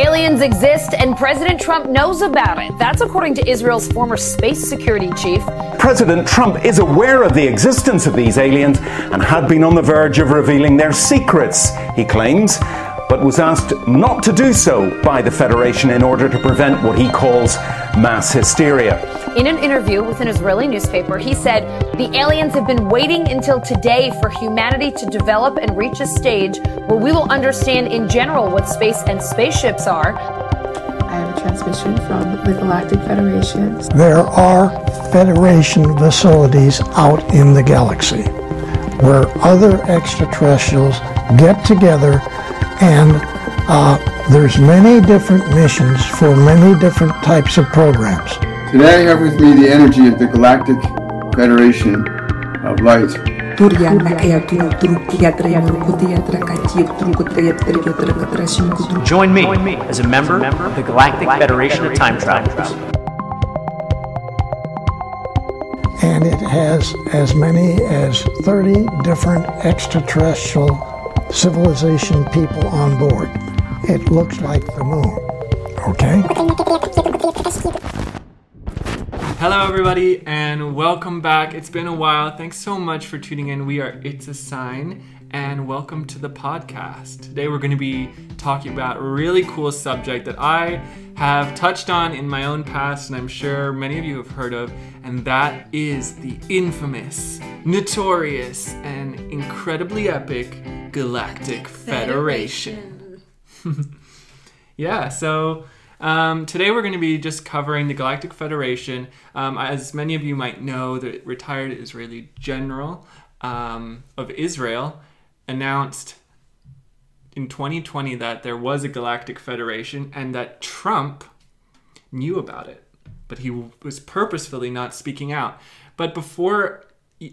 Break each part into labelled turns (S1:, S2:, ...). S1: Aliens exist, and President Trump knows about it. That's according to Israel's former space security chief.
S2: President Trump is aware of the existence of these aliens and had been on the verge of revealing their secrets, he claims, but was asked not to do so by the Federation in order to prevent what he calls mass hysteria.
S1: In an interview with an Israeli newspaper, he said, The aliens have been waiting until today for humanity to develop and reach a stage where we will understand in general what space and spaceships are.
S3: I have a transmission from the Galactic Federation.
S4: There are Federation facilities out in the galaxy where other extraterrestrials get together and uh, there's many different missions for many different types of programs.
S5: Today I have with me the energy of the Galactic Federation of Light.
S6: Join me as a member of the Galactic Federation of Time
S4: Travelers. and it has as many as 30 different extraterrestrial civilization people on board it looks like the moon. Okay?
S7: Hello, everybody, and welcome back. It's been a while. Thanks so much for tuning in. We are It's a Sign, and welcome to the podcast. Today, we're going to be talking about a really cool subject that I have touched on in my own past, and I'm sure many of you have heard of, and that is the infamous, notorious, and incredibly epic Galactic Federation. Federation. yeah, so um, today we're going to be just covering the Galactic Federation. Um, as many of you might know, the retired Israeli general um, of Israel announced in 2020 that there was a Galactic Federation and that Trump knew about it, but he was purposefully not speaking out. But before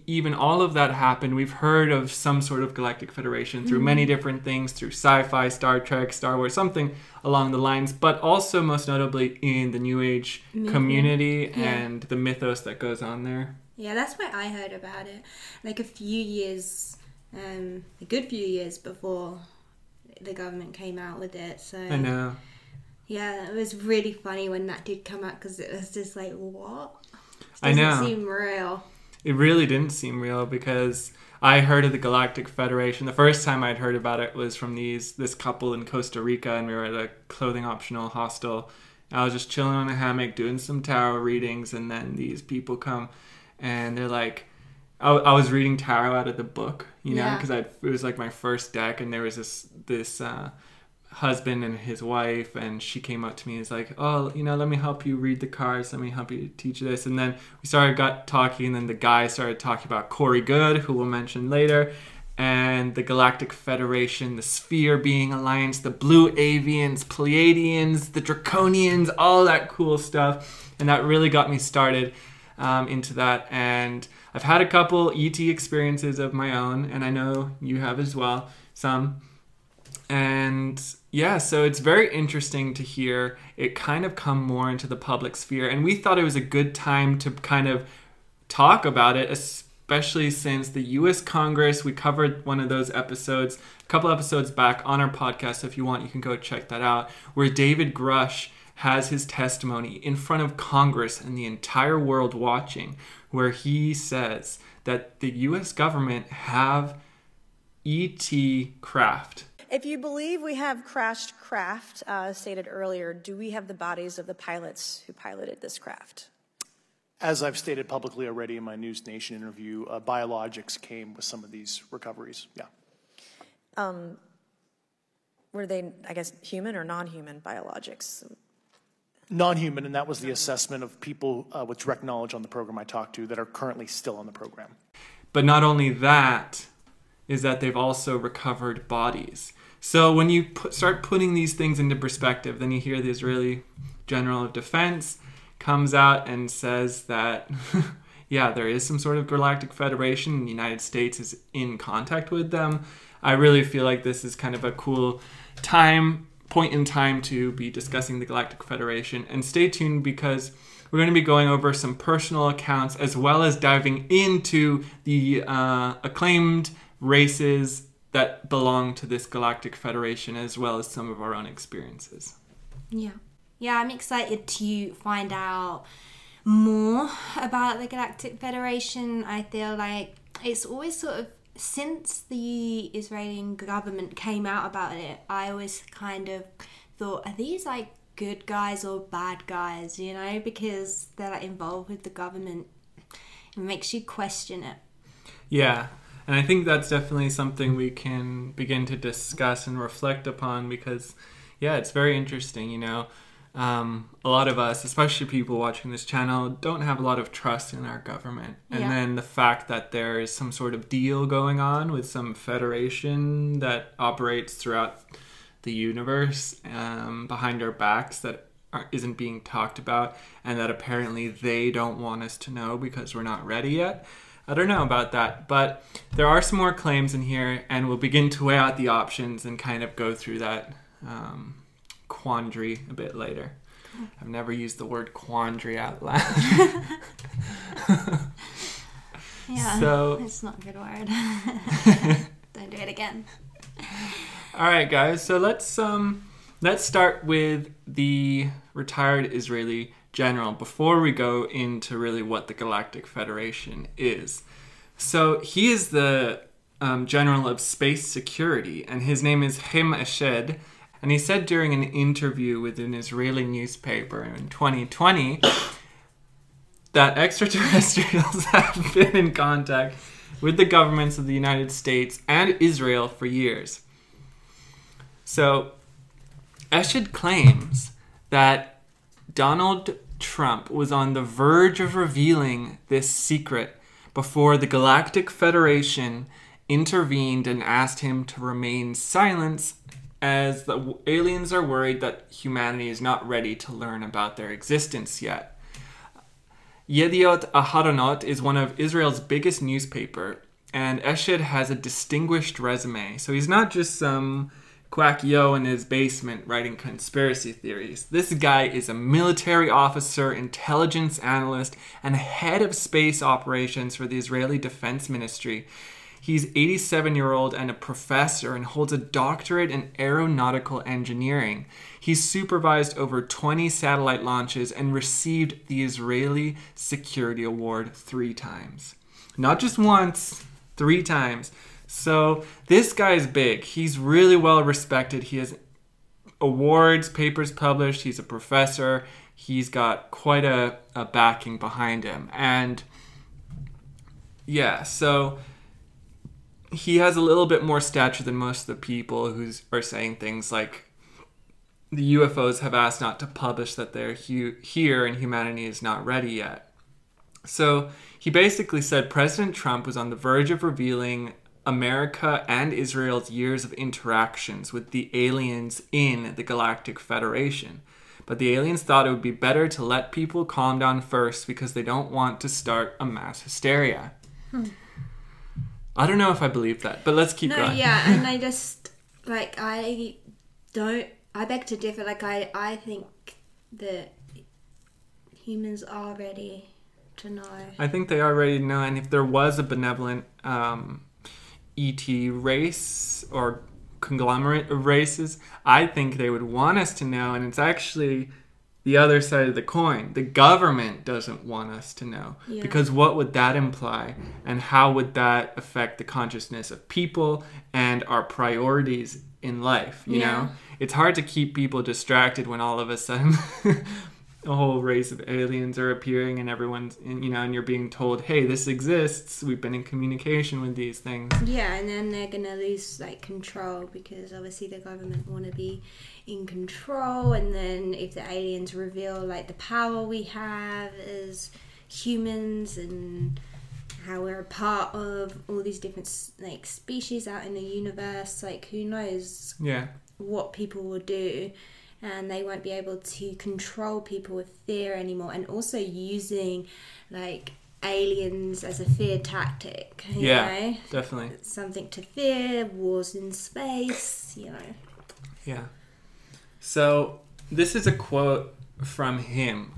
S7: even all of that happened, we've heard of some sort of Galactic Federation through mm-hmm. many different things, through sci fi, Star Trek, Star Wars, something along the lines, but also most notably in the New Age mm-hmm. community yeah. and the mythos that goes on there.
S8: Yeah, that's where I heard about it. Like a few years, um, a good few years before the government came out with it.
S7: So I know.
S8: Yeah, it was really funny when that did come out because it was just like, what?
S7: Doesn't I know.
S8: Seem real
S7: it really didn't seem real because I heard of the Galactic Federation. The first time I'd heard about it was from these this couple in Costa Rica, and we were at a clothing optional hostel. I was just chilling on a hammock doing some tarot readings, and then these people come, and they're like, I, I was reading tarot out of the book, you know, because yeah. it was like my first deck, and there was this this uh, husband and his wife and she came up to me and was like oh you know let me help you read the cards let me help you teach this and then we started got talking and then the guy started talking about corey goode who we'll mention later and the galactic federation the sphere being alliance the blue avians pleiadians the draconians all that cool stuff and that really got me started um, into that and i've had a couple et experiences of my own and i know you have as well some and yeah, so it's very interesting to hear it kind of come more into the public sphere. And we thought it was a good time to kind of talk about it, especially since the US Congress, we covered one of those episodes a couple episodes back on our podcast. So if you want, you can go check that out, where David Grusch has his testimony in front of Congress and the entire world watching, where he says that the US government have ET craft
S9: if you believe we have crashed craft, uh, stated earlier, do we have the bodies of the pilots who piloted this craft?
S10: As I've stated publicly already in my News Nation interview, uh, biologics came with some of these recoveries. Yeah.
S9: Um, were they, I guess, human or non-human biologics?
S10: Non-human, and that was the assessment of people uh, with direct knowledge on the program I talked to that are currently still on the program.
S7: But not only that, is that they've also recovered bodies. So when you put, start putting these things into perspective, then you hear the Israeli general of defense comes out and says that, yeah, there is some sort of galactic federation, and the United States is in contact with them. I really feel like this is kind of a cool time point in time to be discussing the Galactic Federation. And stay tuned because we're going to be going over some personal accounts as well as diving into the uh, acclaimed races that belong to this galactic federation as well as some of our own experiences.
S8: Yeah. Yeah, I'm excited to find out more about the Galactic Federation. I feel like it's always sort of since the Israeli government came out about it, I always kind of thought, are these like good guys or bad guys? You know, because they're like involved with the government. It makes you question it.
S7: Yeah. And I think that's definitely something we can begin to discuss and reflect upon because, yeah, it's very interesting. You know, um, a lot of us, especially people watching this channel, don't have a lot of trust in our government. And yeah. then the fact that there is some sort of deal going on with some federation that operates throughout the universe um, behind our backs that isn't being talked about and that apparently they don't want us to know because we're not ready yet I don't know about that, but there are some more claims in here, and we'll begin to weigh out the options and kind of go through that um, quandary a bit later. I've never used the word quandary out loud.
S8: yeah, so it's not a good word. don't do it again.
S7: All right, guys. So let's um, let's start with the retired Israeli general before we go into really what the Galactic Federation is. So he is the um, general of space security, and his name is Haim Eshed. And he said during an interview with an Israeli newspaper in 2020 that extraterrestrials have been in contact with the governments of the United States and Israel for years. So, Eshed claims that Donald Trump was on the verge of revealing this secret before the Galactic Federation intervened and asked him to remain silent as the aliens are worried that humanity is not ready to learn about their existence yet. Yediot Aharonot is one of Israel's biggest newspaper, and Eshed has a distinguished resume. So he's not just some Quack Yo in his basement writing conspiracy theories. This guy is a military officer, intelligence analyst, and head of space operations for the Israeli Defense Ministry. He's 87 year old and a professor and holds a doctorate in aeronautical engineering. He supervised over 20 satellite launches and received the Israeli Security Award three times. Not just once, three times. So this guy is big. He's really well respected. He has awards, papers published. He's a professor. He's got quite a, a backing behind him. And yeah, so he has a little bit more stature than most of the people who are saying things like the UFOs have asked not to publish that they're hu- here and humanity is not ready yet. So he basically said President Trump was on the verge of revealing America and Israel's years of interactions with the aliens in the Galactic Federation. But the aliens thought it would be better to let people calm down first because they don't want to start a mass hysteria. Hmm. I don't know if I believe that, but let's keep no, going.
S8: Yeah, and I just like I don't I beg to differ, like I, I think that humans are ready to know.
S7: I think they are ready to know, and if there was a benevolent um, ET race or conglomerate of races, I think they would want us to know. And it's actually the other side of the coin. The government doesn't want us to know. Yeah. Because what would that imply? And how would that affect the consciousness of people and our priorities in life? You yeah. know, it's hard to keep people distracted when all of a sudden. a whole race of aliens are appearing and everyone's you know and you're being told hey this exists we've been in communication with these things
S8: yeah and then they're gonna lose like control because obviously the government want to be in control and then if the aliens reveal like the power we have as humans and how we're a part of all these different like species out in the universe like who knows yeah what people will do and they won't be able to control people with fear anymore and also using like aliens as a fear tactic yeah know?
S7: definitely
S8: something to fear wars in space you know
S7: yeah so this is a quote from him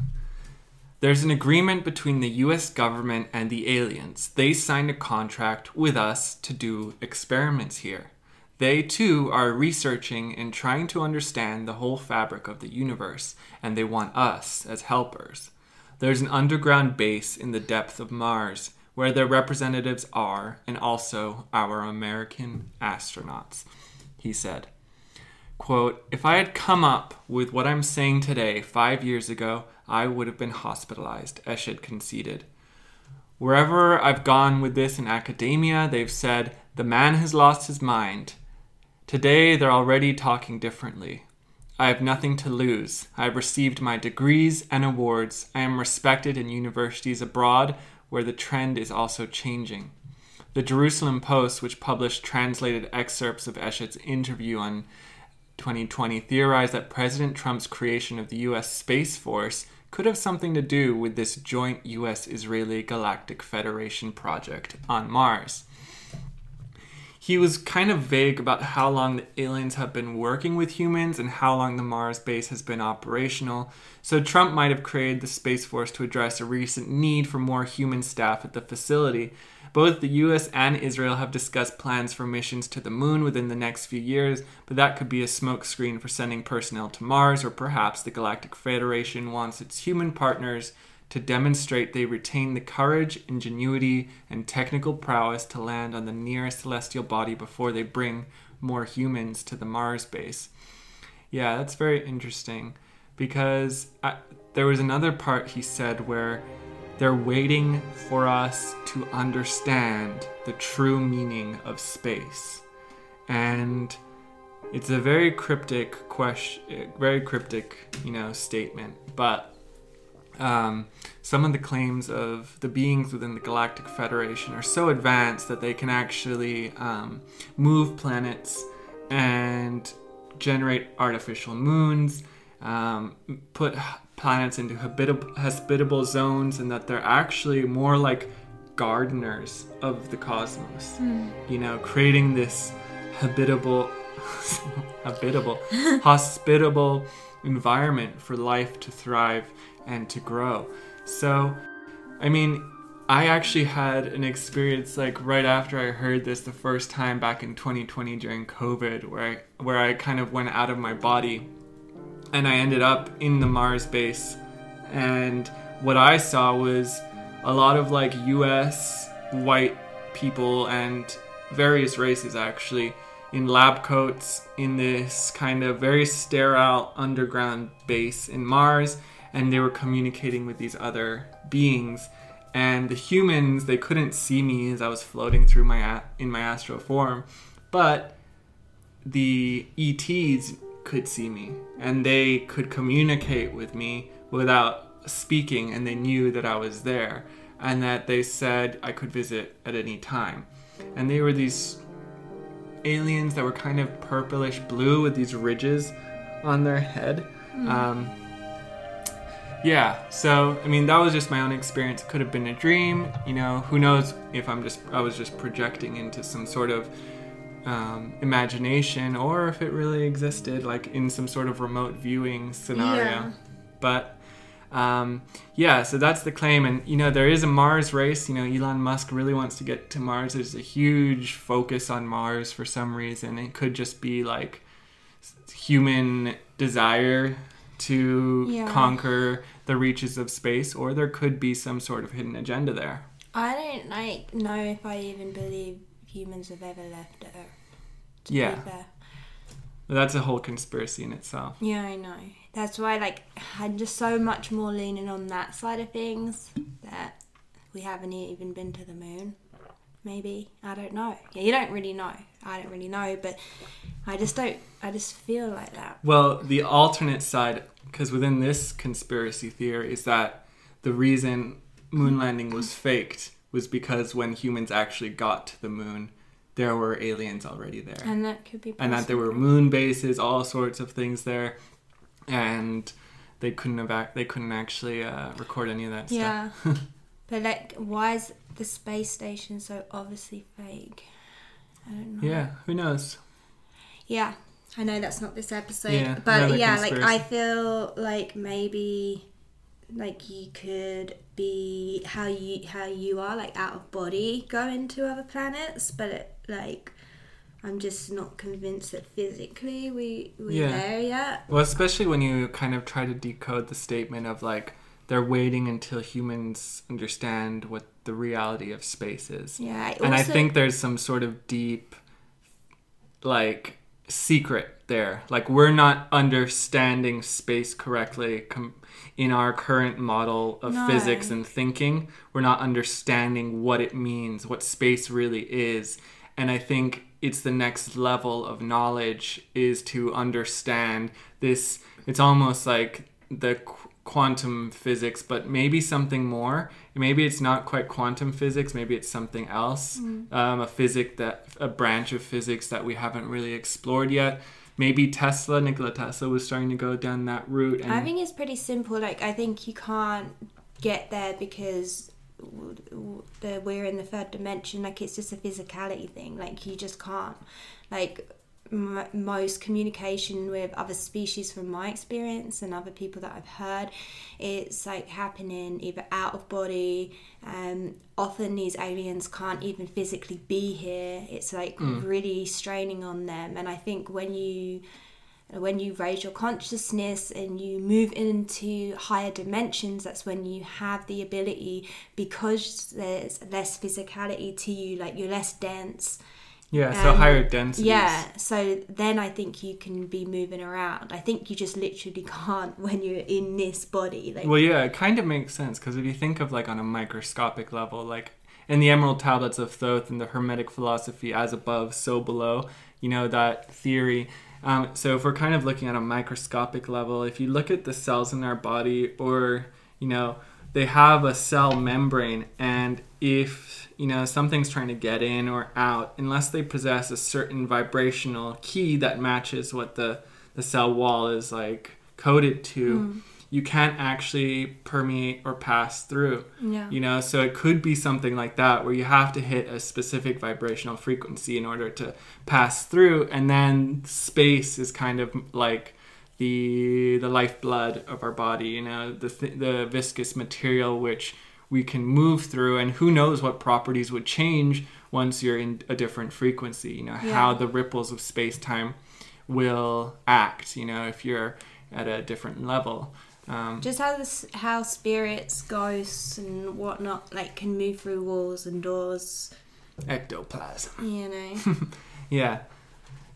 S7: there's an agreement between the US government and the aliens. They signed a contract with us to do experiments here. They too are researching and trying to understand the whole fabric of the universe, and they want us as helpers. There's an underground base in the depth of Mars where their representatives are, and also our American astronauts, he said. Quote, if I had come up with what I'm saying today five years ago, I would have been hospitalized, Eshed conceded. Wherever I've gone with this in academia, they've said, the man has lost his mind. Today they're already talking differently. I have nothing to lose. I have received my degrees and awards. I am respected in universities abroad where the trend is also changing. The Jerusalem Post, which published translated excerpts of Eshed's interview on 2020, theorized that President Trump's creation of the U.S. Space Force could have something to do with this joint U.S. Israeli Galactic Federation project on Mars he was kind of vague about how long the aliens have been working with humans and how long the Mars base has been operational. So Trump might have created the Space Force to address a recent need for more human staff at the facility. Both the US and Israel have discussed plans for missions to the moon within the next few years, but that could be a smokescreen for sending personnel to Mars, or perhaps the Galactic Federation wants its human partners to demonstrate they retain the courage, ingenuity, and technical prowess to land on the nearest celestial body before they bring more humans to the Mars base. Yeah, that's very interesting because I, there was another part he said where they're waiting for us to understand the true meaning of space. And it's a very cryptic question, very cryptic, you know, statement, but um, some of the claims of the beings within the Galactic Federation are so advanced that they can actually um, move planets and generate artificial moons, um, put planets into habitable, hospitable zones, and that they're actually more like gardeners of the cosmos. Mm. You know, creating this habitable, habitable, hospitable environment for life to thrive and to grow. So, I mean, I actually had an experience like right after I heard this the first time back in 2020 during COVID where I, where I kind of went out of my body and I ended up in the Mars base and what I saw was a lot of like US white people and various races actually in lab coats in this kind of very sterile underground base in Mars and they were communicating with these other beings. And the humans, they couldn't see me as I was floating through my in my astral form, but the ETs could see me and they could communicate with me without speaking and they knew that I was there and that they said I could visit at any time. And they were these aliens that were kind of purplish blue with these ridges on their head. Mm. Um, yeah so i mean that was just my own experience it could have been a dream you know who knows if i'm just i was just projecting into some sort of um, imagination or if it really existed like in some sort of remote viewing scenario yeah. but um, yeah so that's the claim and you know there is a mars race you know elon musk really wants to get to mars there's a huge focus on mars for some reason it could just be like human desire to yeah. conquer the reaches of space, or there could be some sort of hidden agenda there.
S8: I don't like know if I even believe humans have ever left Earth. yeah.
S7: That's a whole conspiracy in itself.
S8: Yeah, I know. That's why, like, I'm just so much more leaning on that side of things that we haven't even been to the moon maybe i don't know yeah you don't really know i don't really know but i just don't i just feel like that
S7: well the alternate side because within this conspiracy theory is that the reason moon landing was faked was because when humans actually got to the moon there were aliens already there
S8: and that could be possible.
S7: and that there were moon bases all sorts of things there and they couldn't have act. they couldn't actually uh, record any of that yeah. stuff
S8: but like why is the space station so obviously fake?
S7: I don't know. Yeah, who knows?
S8: Yeah, I know that's not this episode, yeah, but yeah, like I feel like maybe like you could be how you how you are like out of body going to other planets, but it, like I'm just not convinced that physically we we're yeah. there yet.
S7: Well, especially when you kind of try to decode the statement of like they're waiting until humans understand what the reality of space is.
S8: Yeah, I
S7: and I think there's some sort of deep, like, secret there. Like, we're not understanding space correctly com- in our current model of no. physics and thinking. We're not understanding what it means, what space really is. And I think it's the next level of knowledge is to understand this. It's almost like the quantum physics, but maybe something more. Maybe it's not quite quantum physics. Maybe it's something else, mm. um, a physic that a branch of physics that we haven't really explored yet. Maybe Tesla, Nikola Tesla, was starting to go down that route.
S8: I think it's pretty simple. Like I think you can't get there because we're in the third dimension. Like it's just a physicality thing. Like you just can't. Like m- most communication with other species from my experience and other people that I've heard. It's like happening either out of body, um, often these aliens can't even physically be here. It's like mm. really straining on them. And I think when you when you raise your consciousness and you move into higher dimensions, that's when you have the ability because there's less physicality to you, like you're less dense
S7: yeah, so um, higher density.
S8: Yeah, so then I think you can be moving around. I think you just literally can't when you're in this body.
S7: Like, well, yeah, it kind of makes sense because if you think of like on a microscopic level, like in the Emerald Tablets of Thoth and the Hermetic philosophy, as above, so below, you know, that theory. Um, so if we're kind of looking at a microscopic level, if you look at the cells in our body or, you know, they have a cell membrane and if you know something's trying to get in or out unless they possess a certain vibrational key that matches what the the cell wall is like coded to mm. you can't actually permeate or pass through yeah. you know so it could be something like that where you have to hit a specific vibrational frequency in order to pass through and then space is kind of like the the lifeblood of our body, you know, the the viscous material which we can move through and who knows what properties would change once you're in a different frequency, you know, yeah. how the ripples of space-time will act, you know, if you're at a different level.
S8: Um, just how this, how spirits, ghosts, and whatnot, like can move through walls and doors.
S7: Ectoplasm.
S8: You know.
S7: yeah.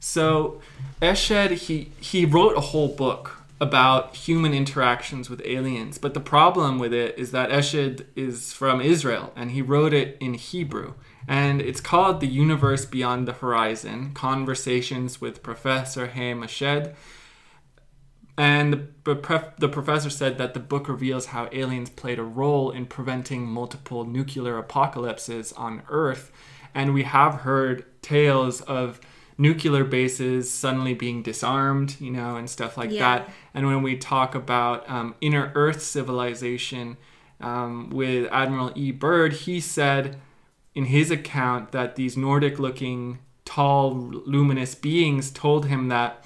S7: So Eshed he he wrote a whole book about human interactions with aliens, but the problem with it is that Eshed is from Israel and he wrote it in Hebrew. And it's called The Universe Beyond the Horizon Conversations with Professor Haim Eshed. And the, the professor said that the book reveals how aliens played a role in preventing multiple nuclear apocalypses on Earth. And we have heard tales of nuclear bases suddenly being disarmed, you know, and stuff like yeah. that. And when we talk about um, inner Earth civilization um, with Admiral E. Byrd, he said in his account that these Nordic looking, tall, luminous beings told him that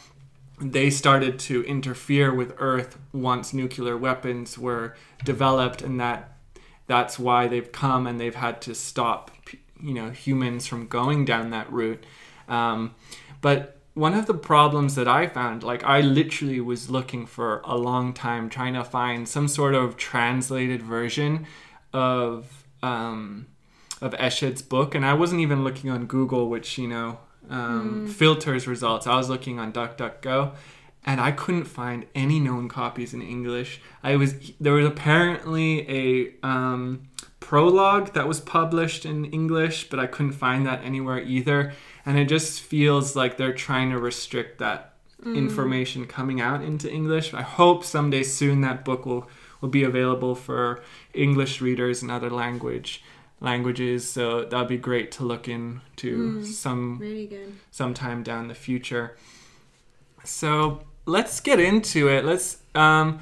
S7: they started to interfere with Earth once nuclear weapons were developed, and that that's why they've come and they've had to stop you know humans from going down that route um, but one of the problems that I found, like I literally was looking for a long time trying to find some sort of translated version of um, of Eshed's book, and I wasn't even looking on Google, which you know um, mm. filters results. I was looking on DuckDuckGo, and I couldn't find any known copies in English. I was there was apparently a um, prologue that was published in English, but I couldn't find that anywhere either. And it just feels like they're trying to restrict that mm. information coming out into English. I hope someday soon that book will will be available for English readers and other language languages. So that'd be great to look into mm, some good. sometime down the future. So let's get into it. Let's um,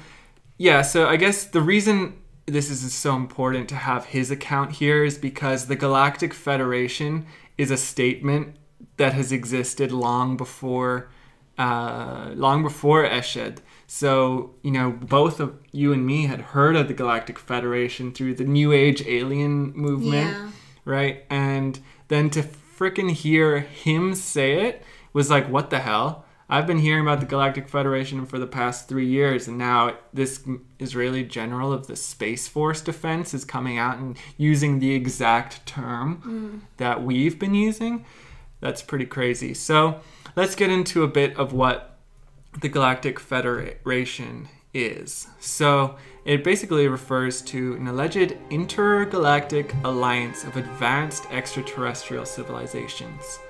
S7: yeah. So I guess the reason this is so important to have his account here is because the Galactic Federation is a statement that has existed long before uh, long before Eshed. So, you know, both of you and me had heard of the Galactic Federation through the New Age alien movement, yeah. right? And then to freaking hear him say it was like, what the hell? I've been hearing about the Galactic Federation for the past three years, and now this Israeli general of the Space Force Defense is coming out and using the exact term mm. that we've been using. That's pretty crazy. So let's get into a bit of what the Galactic Federation is. So it basically refers to an alleged intergalactic alliance of advanced extraterrestrial civilizations.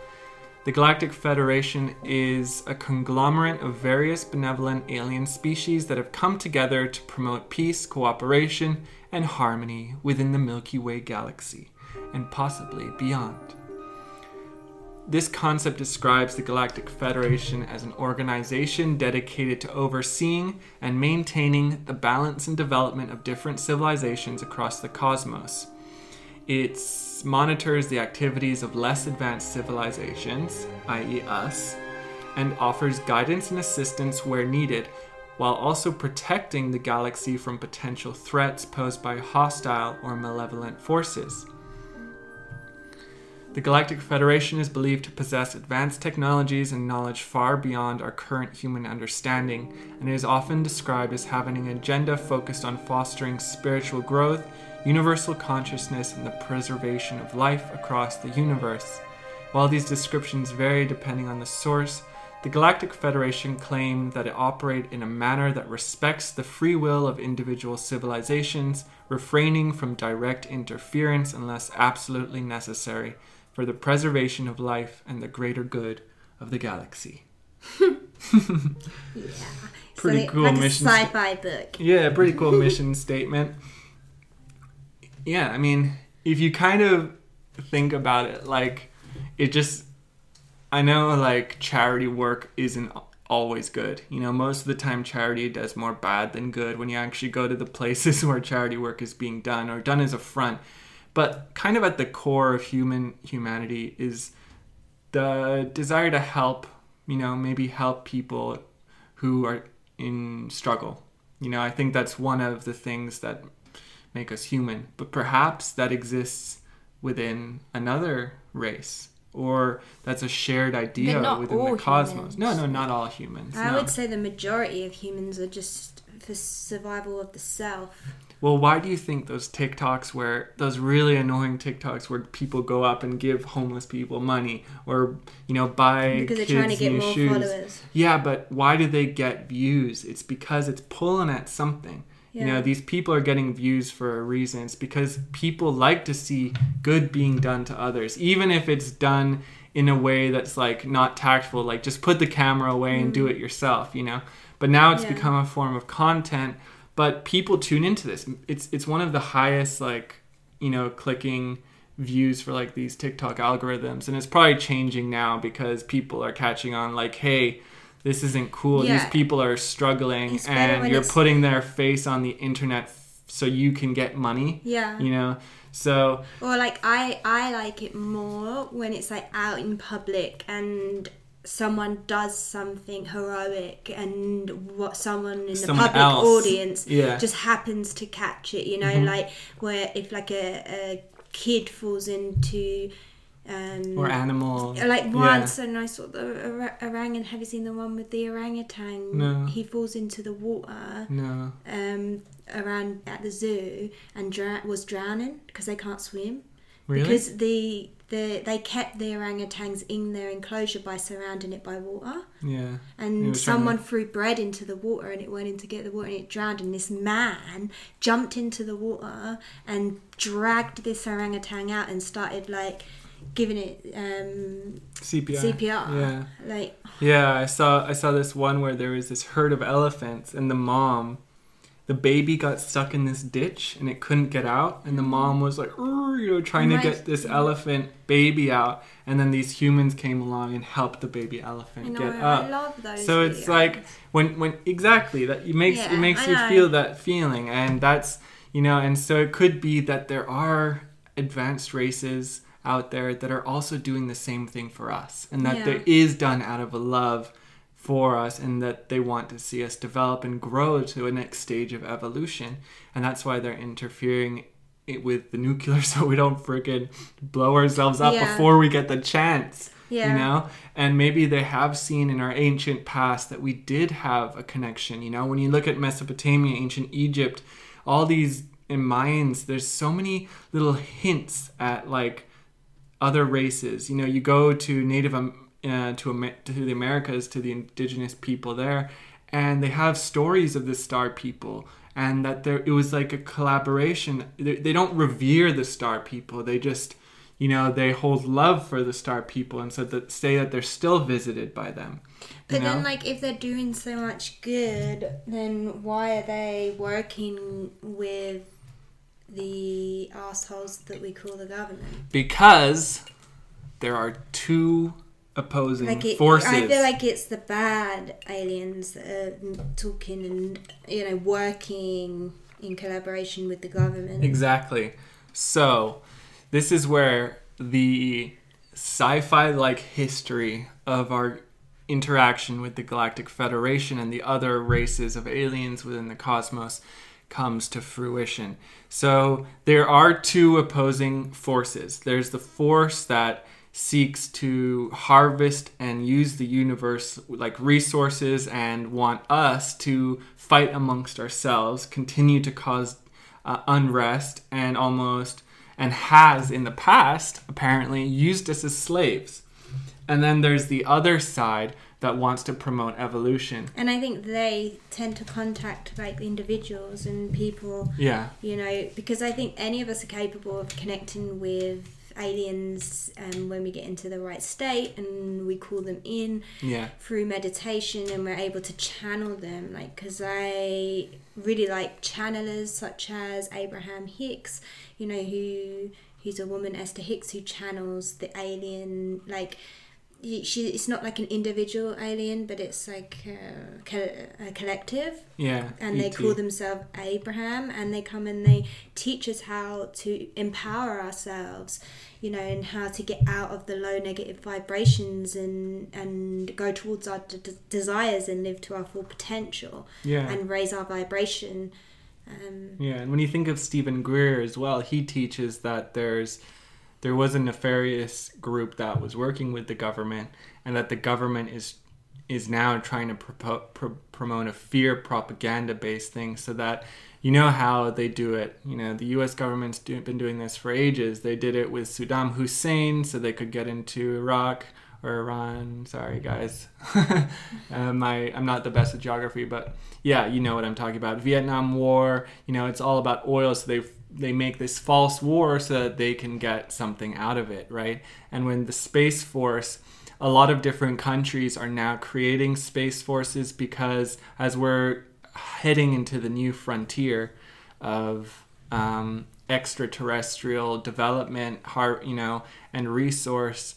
S7: The Galactic Federation is a conglomerate of various benevolent alien species that have come together to promote peace, cooperation, and harmony within the Milky Way galaxy, and possibly beyond. This concept describes the Galactic Federation as an organization dedicated to overseeing and maintaining the balance and development of different civilizations across the cosmos. It's monitors the activities of less advanced civilizations, i.e., us, and offers guidance and assistance where needed, while also protecting the galaxy from potential threats posed by hostile or malevolent forces. The Galactic Federation is believed to possess advanced technologies and knowledge far beyond our current human understanding, and is often described as having an agenda focused on fostering spiritual growth universal consciousness, and the preservation of life across the universe. While these descriptions vary depending on the source, the Galactic Federation claim that it operate in a manner that respects the free will of individual civilizations, refraining from direct interference unless absolutely necessary for the preservation of life and the greater good of the galaxy.
S8: yeah. pretty so cool like mission. sci-fi sta- book.
S7: Yeah, pretty cool mission statement. Yeah, I mean, if you kind of think about it, like it just I know like charity work isn't always good. You know, most of the time charity does more bad than good when you actually go to the places where charity work is being done or done as a front. But kind of at the core of human humanity is the desire to help, you know, maybe help people who are in struggle. You know, I think that's one of the things that make us human, but perhaps that exists within another race or that's a shared idea within the cosmos. Humans. No, no, not all humans.
S8: I no. would say the majority of humans are just for survival of the self.
S7: Well, why do you think those TikToks where those really annoying TikToks where people go up and give homeless people money or you know buy because they're trying to get more shoes. followers. Yeah, but why do they get views? It's because it's pulling at something. Yeah. You know, these people are getting views for a reason. It's because people like to see good being done to others, even if it's done in a way that's like not tactful, like just put the camera away mm. and do mm. it yourself, you know. But now it's yeah. become a form of content, but people tune into this. It's it's one of the highest like, you know, clicking views for like these TikTok algorithms and it's probably changing now because people are catching on like, hey, this isn't cool. Yeah. These people are struggling, and you're putting their face on the internet f- so you can get money. Yeah, you know. So
S8: or like I I like it more when it's like out in public and someone does something heroic and what someone in the public else. audience yeah. just happens to catch it you know mm-hmm. like where if like a, a kid falls into
S7: um, or animal. Uh,
S8: like once, yeah. and I saw the or- orangutan. Have you seen the one with the orangutan?
S7: No.
S8: He falls into the water. No. Um, around at the zoo and dr- was drowning because they can't swim. Really? Because the the they kept the orangutans in their enclosure by surrounding it by water.
S7: Yeah.
S8: And someone to... threw bread into the water and it went in to get the water and it drowned and this man jumped into the water and dragged this orangutan out and started like giving it um, CPR. CPR. Yeah. Like
S7: Yeah, I saw I saw this one where there was this herd of elephants and the mom the baby got stuck in this ditch and it couldn't get out and the mom mm. was like you know trying to get this elephant baby out and then these humans came along and helped the baby elephant I know. get up I love
S8: those. so it's
S7: like when when exactly that makes Yeah, it makes I you know. feel that feeling and that's you know and so it could be that there are advanced races out there that are also doing the same thing for us and that yeah. there is done out of a love for us and that they want to see us develop and grow to a next stage of evolution and that's why they're interfering with the nuclear so we don't freaking blow ourselves up yeah. before we get the chance yeah. you know and maybe they have seen in our ancient past that we did have a connection you know when you look at mesopotamia ancient egypt all these in mayans there's so many little hints at like other races. You know, you go to Native uh, to to the Americas to the indigenous people there, and they have stories of the star people. And that there, it was like a collaboration. They, they don't revere the star people. They just, you know, they hold love for the star people, and so that say that they're still visited by them.
S8: But know? then, like, if they're doing so much good, then why are they working with the assholes that we call the government.
S7: Because there are two opposing like it, forces.
S8: I feel like it's the bad aliens that are talking and you know working in collaboration with the government.
S7: Exactly. So this is where the sci-fi like history of our interaction with the Galactic Federation and the other races of aliens within the cosmos comes to fruition. So there are two opposing forces. There's the force that seeks to harvest and use the universe like resources and want us to fight amongst ourselves, continue to cause uh, unrest and almost and has in the past apparently used us as slaves. And then there's the other side that wants to promote evolution.
S8: And I think they tend to contact like individuals and people. Yeah. You know, because I think any of us are capable of connecting with aliens um, when we get into the right state and we call them in yeah. through meditation and we're able to channel them like because i really like channelers such as abraham hicks you know who who's a woman esther hicks who channels the alien like she it's not like an individual alien, but it's like a, a collective.
S7: Yeah.
S8: And they call themselves Abraham, and they come and they teach us how to empower ourselves, you know, and how to get out of the low negative vibrations and and go towards our desires and live to our full potential. Yeah. And raise our vibration.
S7: Um, yeah, and when you think of Steven Greer as well, he teaches that there's there was a nefarious group that was working with the government and that the government is is now trying to propo- pro- promote a fear propaganda based thing so that you know how they do it you know the US government's do, been doing this for ages they did it with Saddam Hussein so they could get into Iraq or Iran sorry guys my um, I'm not the best at geography but yeah you know what I'm talking about Vietnam war you know it's all about oil so they they make this false war so that they can get something out of it, right? And when the space force a lot of different countries are now creating space forces because as we're heading into the new frontier of um, extraterrestrial development, heart, you know, and resource,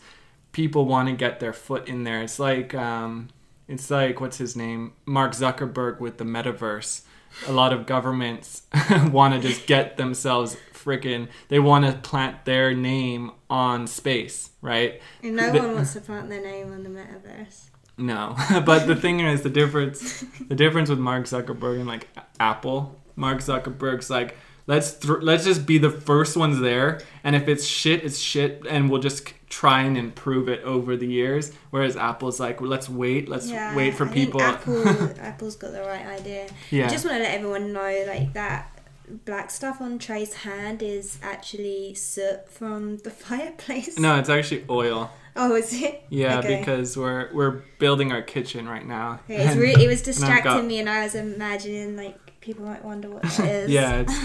S7: people want to get their foot in there. It's like um, it's like what's his name, Mark Zuckerberg with the metaverse a lot of governments want to just get themselves freaking they want to plant their name on space right
S8: and no the, one wants to plant their name on the metaverse
S7: no but the thing is the difference the difference with mark zuckerberg and like apple mark zuckerberg's like Let's th- let's just be the first ones there, and if it's shit, it's shit, and we'll just try and improve it over the years. Whereas Apple's like, let's wait, let's yeah, wait for
S8: I
S7: people.
S8: Apple, Apple's got the right idea. Yeah. I just want to let everyone know like that black stuff on Trey's hand is actually soot from the fireplace.
S7: No, it's actually oil.
S8: Oh, is
S7: it? Yeah, okay. because we're we're building our kitchen right now.
S8: Okay, it's really, it was distracting got, me, and I was imagining like people might wonder what that is. yeah, it's,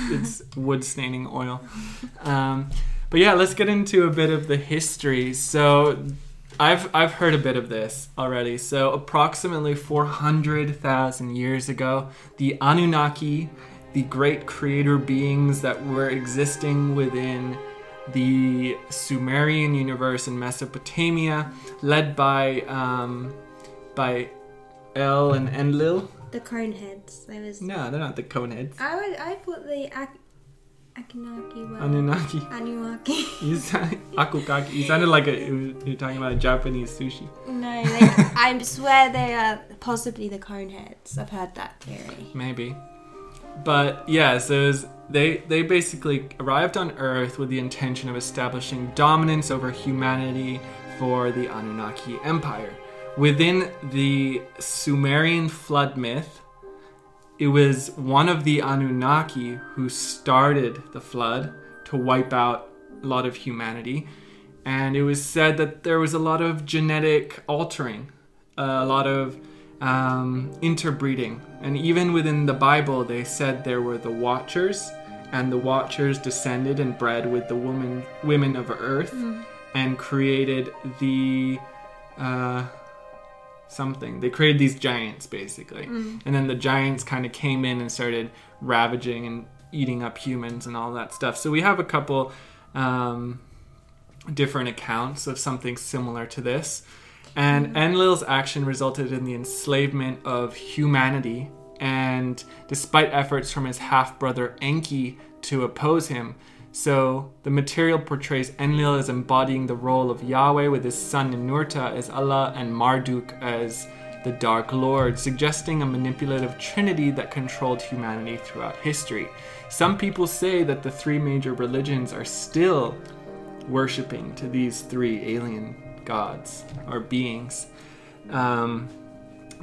S7: it's wood staining oil. Um, but yeah, let's get into a bit of the history. So I've I've heard a bit of this already. So approximately 400,000 years ago, the Anunnaki, the great creator beings that were existing within the Sumerian universe in Mesopotamia, led by um, by El and Enlil,
S8: the Coneheads. They was
S7: No, they're not the Coneheads.
S8: I would I put the Ak-
S7: Akinaki word. Anunnaki. Anunnaki. You sound,
S8: akukaki.
S7: You sounded like a, you are talking about a Japanese sushi.
S8: No, they, I swear they are possibly the Coneheads. I've heard that theory.
S7: Maybe. But yeah, so was, they they basically arrived on Earth with the intention of establishing dominance over humanity for the Anunnaki Empire within the Sumerian flood myth, it was one of the Anunnaki who started the flood to wipe out a lot of humanity. And it was said that there was a lot of genetic altering, a lot of um, interbreeding. And even within the Bible, they said there were the Watchers, and the Watchers descended and bred with the woman, women of earth mm and created the. Uh, something. They created these giants basically, mm. and then the giants kind of came in and started ravaging and eating up humans and all that stuff. So we have a couple um, different accounts of something similar to this. And mm. Enlil's action resulted in the enslavement of humanity, and despite efforts from his half brother Enki to oppose him, so the material portrays Enlil as embodying the role of Yahweh, with his son Ninurta as Allah and Marduk as the Dark Lord, suggesting a manipulative trinity that controlled humanity throughout history. Some people say that the three major religions are still worshipping to these three alien gods or beings. Um,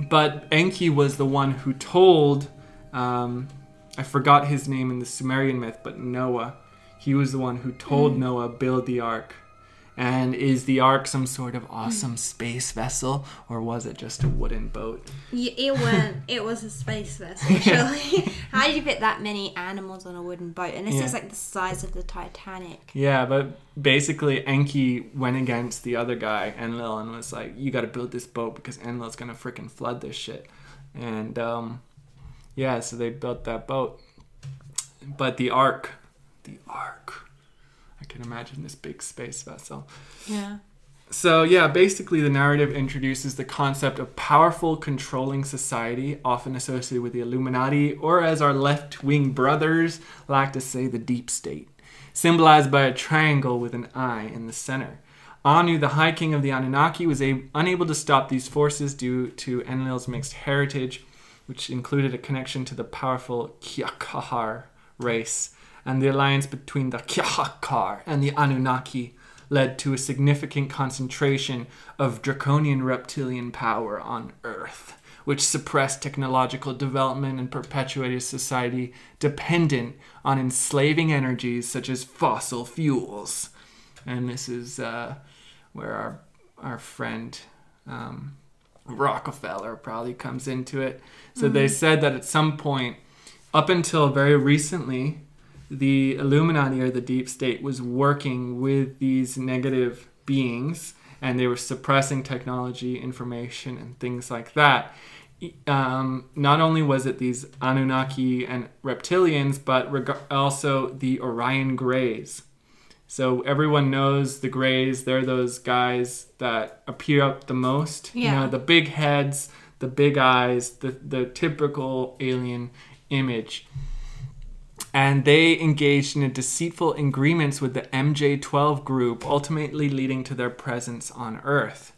S7: but Enki was the one who told, um, I forgot his name in the Sumerian myth, but Noah he was the one who told mm. Noah, build the ark. And is the ark some sort of mm. awesome space vessel, or was it just a wooden boat?
S8: Yeah, it was. it was a space vessel. Surely, how did you fit that many animals on a wooden boat? And this yeah. is like the size of the Titanic.
S7: Yeah, but basically, Enki went against the other guy, Enlil, and was like, "You got to build this boat because Enlil's gonna freaking flood this shit." And um, yeah, so they built that boat. But the ark the Ark. I can imagine this big space vessel.
S8: Yeah.
S7: So, yeah, basically, the narrative introduces the concept of powerful, controlling society, often associated with the Illuminati, or as our left wing brothers like to say, the deep state, symbolized by a triangle with an eye in the center. Anu, the High King of the Anunnaki, was a- unable to stop these forces due to Enlil's mixed heritage, which included a connection to the powerful Ciakahrr race and the alliance between the Ciakahrr and the Anunnaki led to a significant concentration of draconian reptilian power on Earth, which suppressed technological development and perpetuated a society dependent on enslaving energies such as fossil fuels. And this is uh, where our our friend um, Rockefeller probably comes into it. So mm-hmm. they said that at some point, up until very recently, the Illuminati or the deep state was working with these negative beings and they were suppressing technology, information, and things like that. Um, not only was it these Anunnaki and reptilians, but reg- also the Orion Greys. So everyone knows the Greys. They're those guys that appear up the most. Yeah. You know, the big heads, the big eyes, the the typical alien image and they engaged in deceitful agreements with the MJ12 group, ultimately leading to their presence on Earth.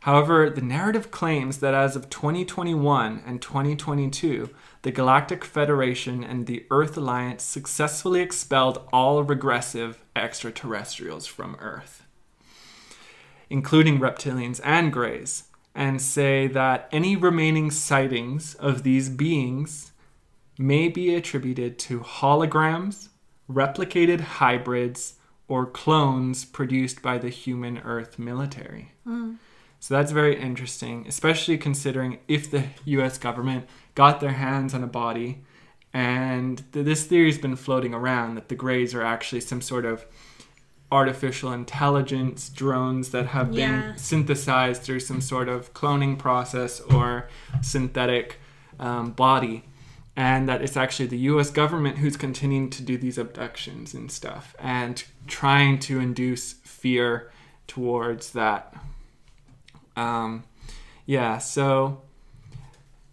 S7: However, the narrative claims that as of 2021 and 2022, the Galactic Federation and the Earth Alliance successfully expelled all regressive extraterrestrials from Earth, including reptilians and greys, and say that any remaining sightings of these beings may be attributed to holograms, replicated hybrids, or clones produced by the human Earth military. Mm. So that's very interesting, especially considering if the US government got their hands on a body. And th- this theory's been floating around that the Greys are actually some sort of artificial intelligence drones that have yeah. been synthesized through some sort of cloning process or synthetic um, body and that it's actually the US government who's continuing to do these abductions and stuff and trying to induce fear towards that. Um, yeah, so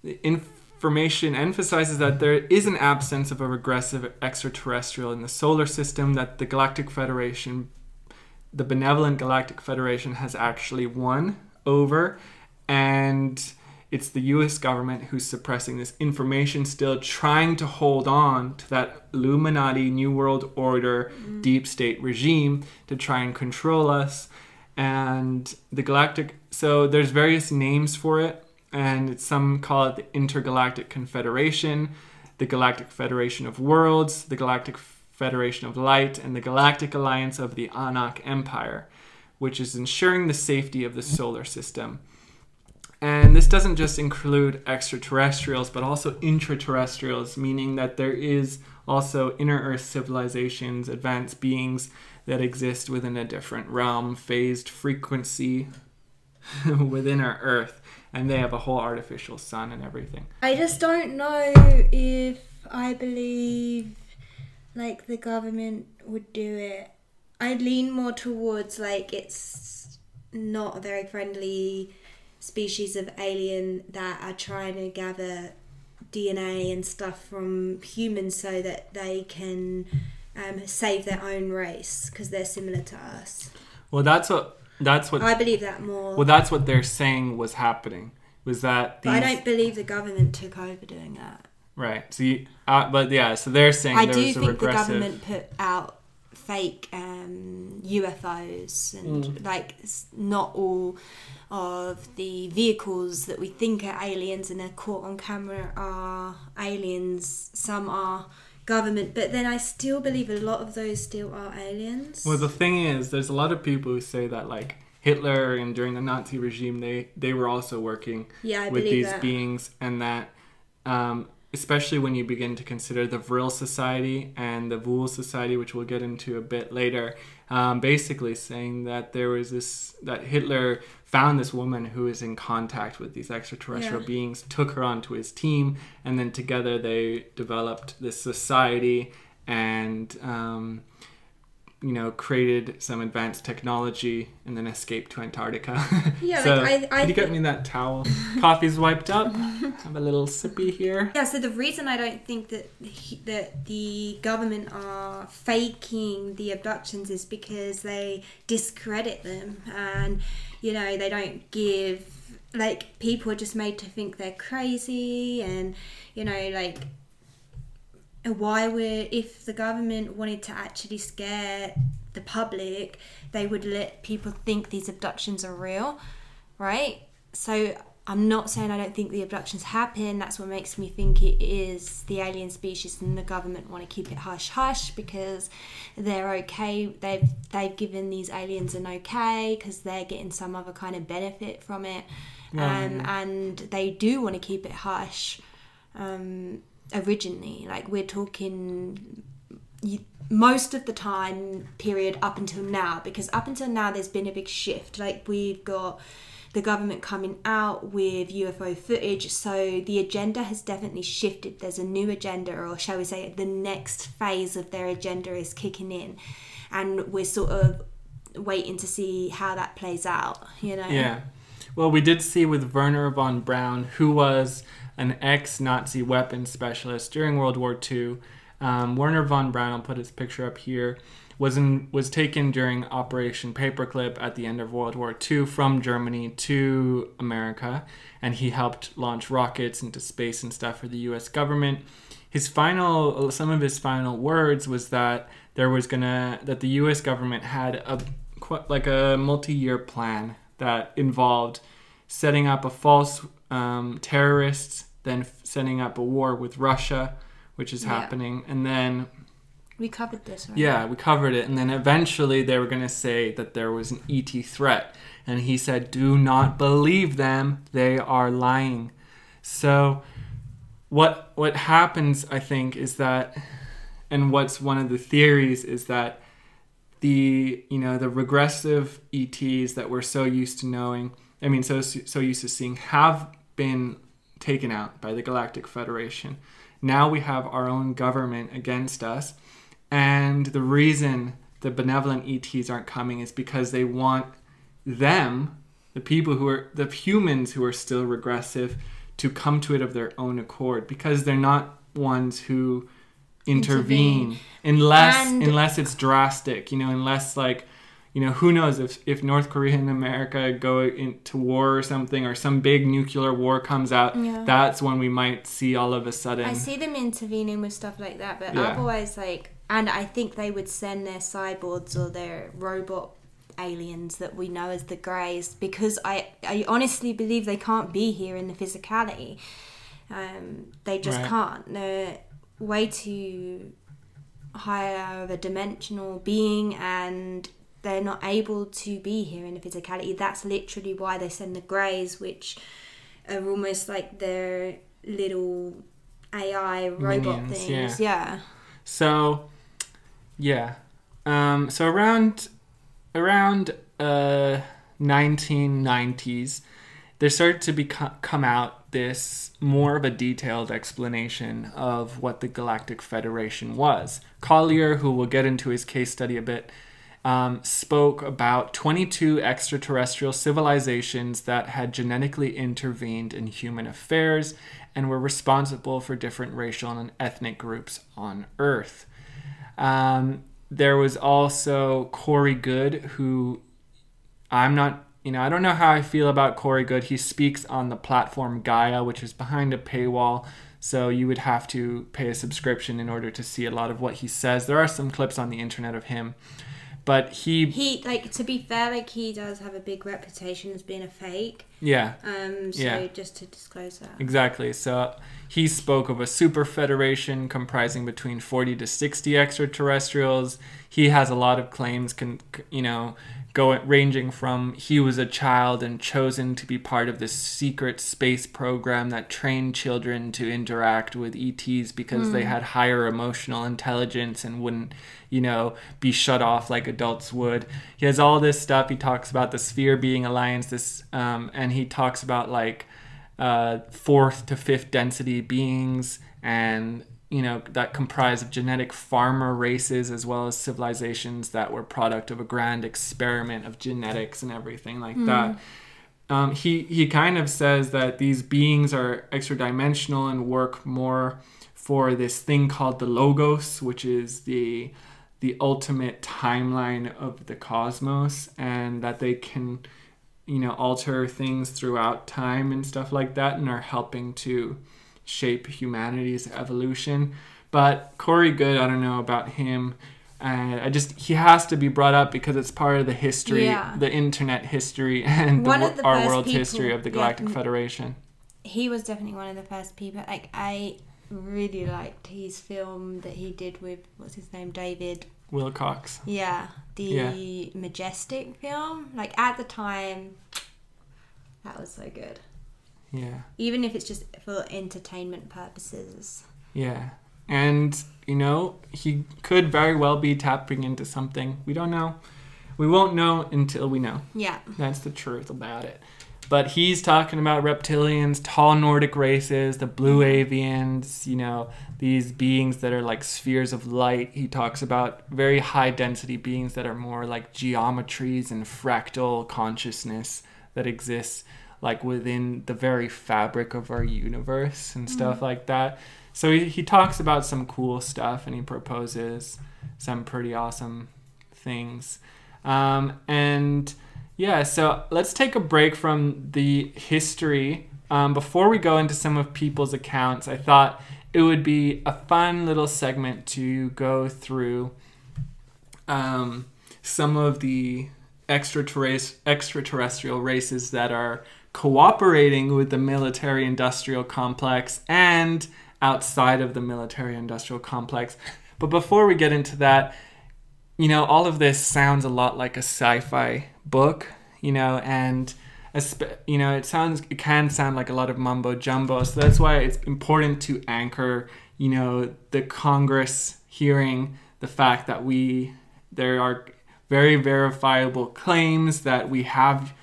S7: the information emphasizes that there is an absence of a regressive extraterrestrial in the solar system, that the Galactic Federation, the Benevolent Galactic Federation, has actually won over. And it's the US government who's suppressing this information, still trying to hold on to that Illuminati New World Order mm. deep state regime to try and control us. And the galactic, so there's various names for it, and some call it the Intergalactic Confederation, the Galactic Federation of Worlds, the Galactic Federation of Light, and the Galactic Alliance of the Anak Empire, which is ensuring the safety of the solar system. And this doesn't just include extraterrestrials, but also intraterrestrials, meaning that there is also inner Earth civilizations, advanced beings that exist within a different realm, phased frequency within our Earth. And they have a whole artificial sun and everything.
S8: I just don't know if I believe like the government would do it. I lean more towards like it's not very friendly species of alien that are trying to gather DNA and stuff from humans so that they can um, save their own race because they're similar to us.
S7: Well, that's what that's what I
S8: believe that more.
S7: Well, that's what they're saying was happening was that.
S8: These, I don't believe the government took over doing that.
S7: Right. So, you, uh, but yeah. So they're saying I do
S8: think the government put out fake um, UFOs and mm. like not all of the vehicles that we think are aliens and are caught on camera are aliens. Some are government, but then I still believe a lot of those still are aliens.
S7: Well, the thing is, there's a lot of people who say that like Hitler and during the Nazi regime, they they were also working
S8: yeah, with these that.
S7: beings, and that um, especially when you begin to consider the Vril Society and the Thule Society, which we'll get into a bit later, um, basically saying that there was this that Hitler found this woman who is in contact with these extraterrestrial yeah. beings, took her onto his team, and then together they developed this society and. Um, you know, created some advanced technology and then escaped to Antarctica.
S8: Yeah, so, like I, I
S7: could you get me that towel? Coffee's wiped up. Have a little sippy here.
S8: Yeah. So the reason I don't think that he, that the government are faking the abductions is because they discredit them, and you know they don't give like people are just made to think they're crazy, and you know like why we're if the government wanted to actually scare the public, they would let people think these abductions are real, right? So I'm not saying I don't think the abductions happen. That's what makes me think it is the alien species, and the government want to keep it hush hush because they're okay. They've they've given these aliens an okay because they're getting some other kind of benefit from it, um, um, and they do want to keep it hush. Um, originally. Like we're talking you, most of the time period up until now, because up until now there's been a big shift. Like we've got the government coming out with UFO footage, so the agenda has definitely shifted. There's a new agenda, or shall we say, the next phase of their agenda is kicking in, and we're sort of waiting to see how that plays out. You know?
S7: Yeah. Well, we did see with Wernher von Braun, who was an ex Nazi weapons specialist during World War II. Um, Wernher von Braun, I'll put his picture up here, was, in, was taken during Operation Paperclip at the end of World War II from Germany to America, and he helped launch rockets into space and stuff for the US government. His final, some of his final words was that there was gonna, that the US government had a, like a multi year plan that involved setting up a false um, terrorists then setting up a war with Russia, which is yeah. happening, and then
S8: we covered this.
S7: Right? Yeah, we covered it, and then eventually they were going to say that there was an ET threat, and he said, "Do not believe them; they are lying." So, what what happens, I think, is that, and what's one of the theories is that the you know the regressive ETs that we're so used to knowing, I mean, so so used to seeing, have been taken out by the Galactic Federation. Now we have our own government against us. And the reason the benevolent ETs aren't coming is because they want them, the people who are, the humans who are still regressive, to come to it of their own accord because they're not ones who intervene, intervene. unless and... unless it's drastic you know unless like you know, who knows if, if North Korea and America go into war or something, or some big nuclear war comes out, yeah. that's when we might see all of a sudden. I
S8: see them intervening with stuff like that, but yeah. otherwise, like, and I think they would send their cyborgs or their robot aliens that we know as the Greys because I, I honestly believe they can't be here in the physicality. Um, they just right. can't. They're way too higher of a dimensional being and they're not able to be here in a physicality. That's literally why they send the greys, which are almost like their little AI robot Minions, things. Yeah. yeah.
S7: So, yeah. Um, so around around uh, 1990s, there started to become come out this more of a detailed explanation of what the Galactic Federation was. Collier, who we'll get into his case study a bit um, spoke about 22 extraterrestrial civilizations that had genetically intervened in human affairs and were responsible for different racial and ethnic groups on Earth. Um, there was also Corey Goode, who I'm not, you know, I don't know how I feel about Corey Goode. He speaks on the platform Gaia, which is behind a paywall. So you would have to pay a subscription in order to see a lot of what he says. There are some clips on the internet of him but he
S8: he like to be fair like he does have a big reputation as being a fake
S7: yeah
S8: um so yeah. just to disclose that
S7: exactly so he spoke of a super federation comprising between 40 to 60 extraterrestrials he has a lot of claims con- you know going ranging from he was a child and chosen to be part of this secret space program that trained children to interact with ETs because mm. they hmm. had higher emotional intelligence and wouldn't, you know, be shut off like adults would. He has all this stuff. He talks about the sphere being alliance this um, and he talks about like uh, fourth to fifth density beings and you know, that comprise of genetic farmer races as well as civilizations that were product of a grand experiment of genetics and everything like mm. that. Um, he he kind of says that these beings are extra dimensional and work more for this thing called the logos, which is the the ultimate timeline of the cosmos, and that they can, you know, alter things throughout time and stuff like that, and are helping to shape humanity's evolution. But Corey Goode, I don't know about him. Uh, I just he has to be brought up because it's part of the history, yeah. the internet history, and the, the our world's people, history of the Galactic yeah, Federation.
S8: He was definitely one of the first people. Like I really liked his film that he did with what's his name, David
S7: Wilcock.
S8: Yeah, the yeah. majestic film. Like at the time, that was so good.
S7: Yeah.
S8: Even if it's just for entertainment purposes.
S7: Yeah. And, you know, he could very well be tapping into something. We don't know. We won't know until we know.
S8: Yeah.
S7: That's the truth about it. But he's talking about reptilians, tall Nordic races, the blue avians, you know, these beings that are like spheres of light. He talks about very high density beings that are more like geometries and fractal consciousness that exists like within the very fabric of our universe and mm. stuff mm like that. So he, he talks about some cool stuff and he proposes some pretty awesome things. Um, and yeah, so let's take a break from the history. Um, before we go into some of people's accounts, I thought it would be a fun little segment to go through um, some of the extraterrestrial races that are cooperating with the military industrial complex and outside of the military industrial complex. But before we get into that, you know, all of this sounds a lot like a sci fi book, you know, and you know it sounds it can sound like a lot of mumbo jumbo so that's why it's important to anchor you know the congress hearing the fact that we there are very verifiable claims that we have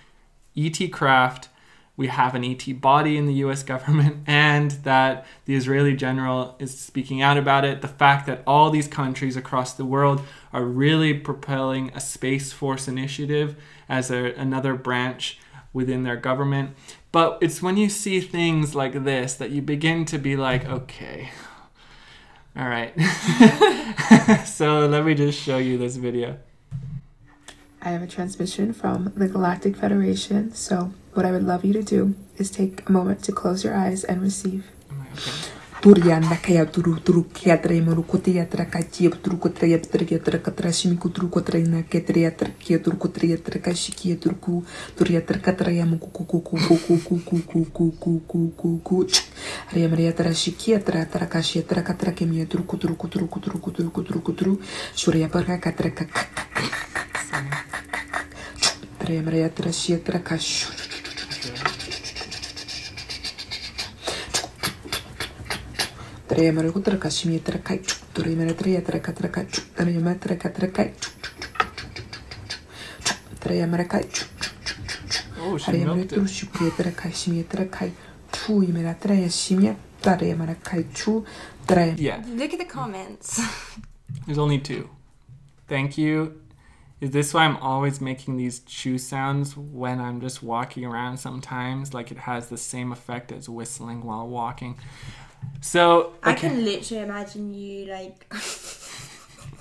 S7: et craft we have an ET body in the US government and that the Israeli general is speaking out about it. The fact that all these countries across the world are really propelling a Space Force initiative as a, another branch within their government. But it's when you see things like this that you begin to be like, okay, all right. so let me just show you this video.
S11: I have a transmission from the Galactic Federation. So, what I would love you to do is take a moment to close your eyes and receive. Okay. Турьянда кая туру туру кятра и мурукоти ятра катиеп туру котра яптра ятра катра шимику туру котра ина кетра ятра кия туру котра ятра кашики ятра ку туру ятра катра яму ку ку ку ку ку ку ку ку ку ку ку ку ку ку Рем ятра шики ятра ятра каши ятра катра кем ятру ку туру ку туру ку туру ку туру ку туру ку туру шура япарка катра как
S7: Рем ятра ши ятра кашур Trémarku drakashimi drakai chuk, trémara tréa draka drakai chuk, trémara draka drakai chuk, chuk, chuk, chuk, chuk, chuk, chuk, chuk, trémara kai chuk, chuk, chuk, chuk, chuk. Oh, Is this why I'm always making these chew sounds when I'm just walking around sometimes? Like it has the same effect as whistling while walking. So
S8: okay. I can literally imagine you like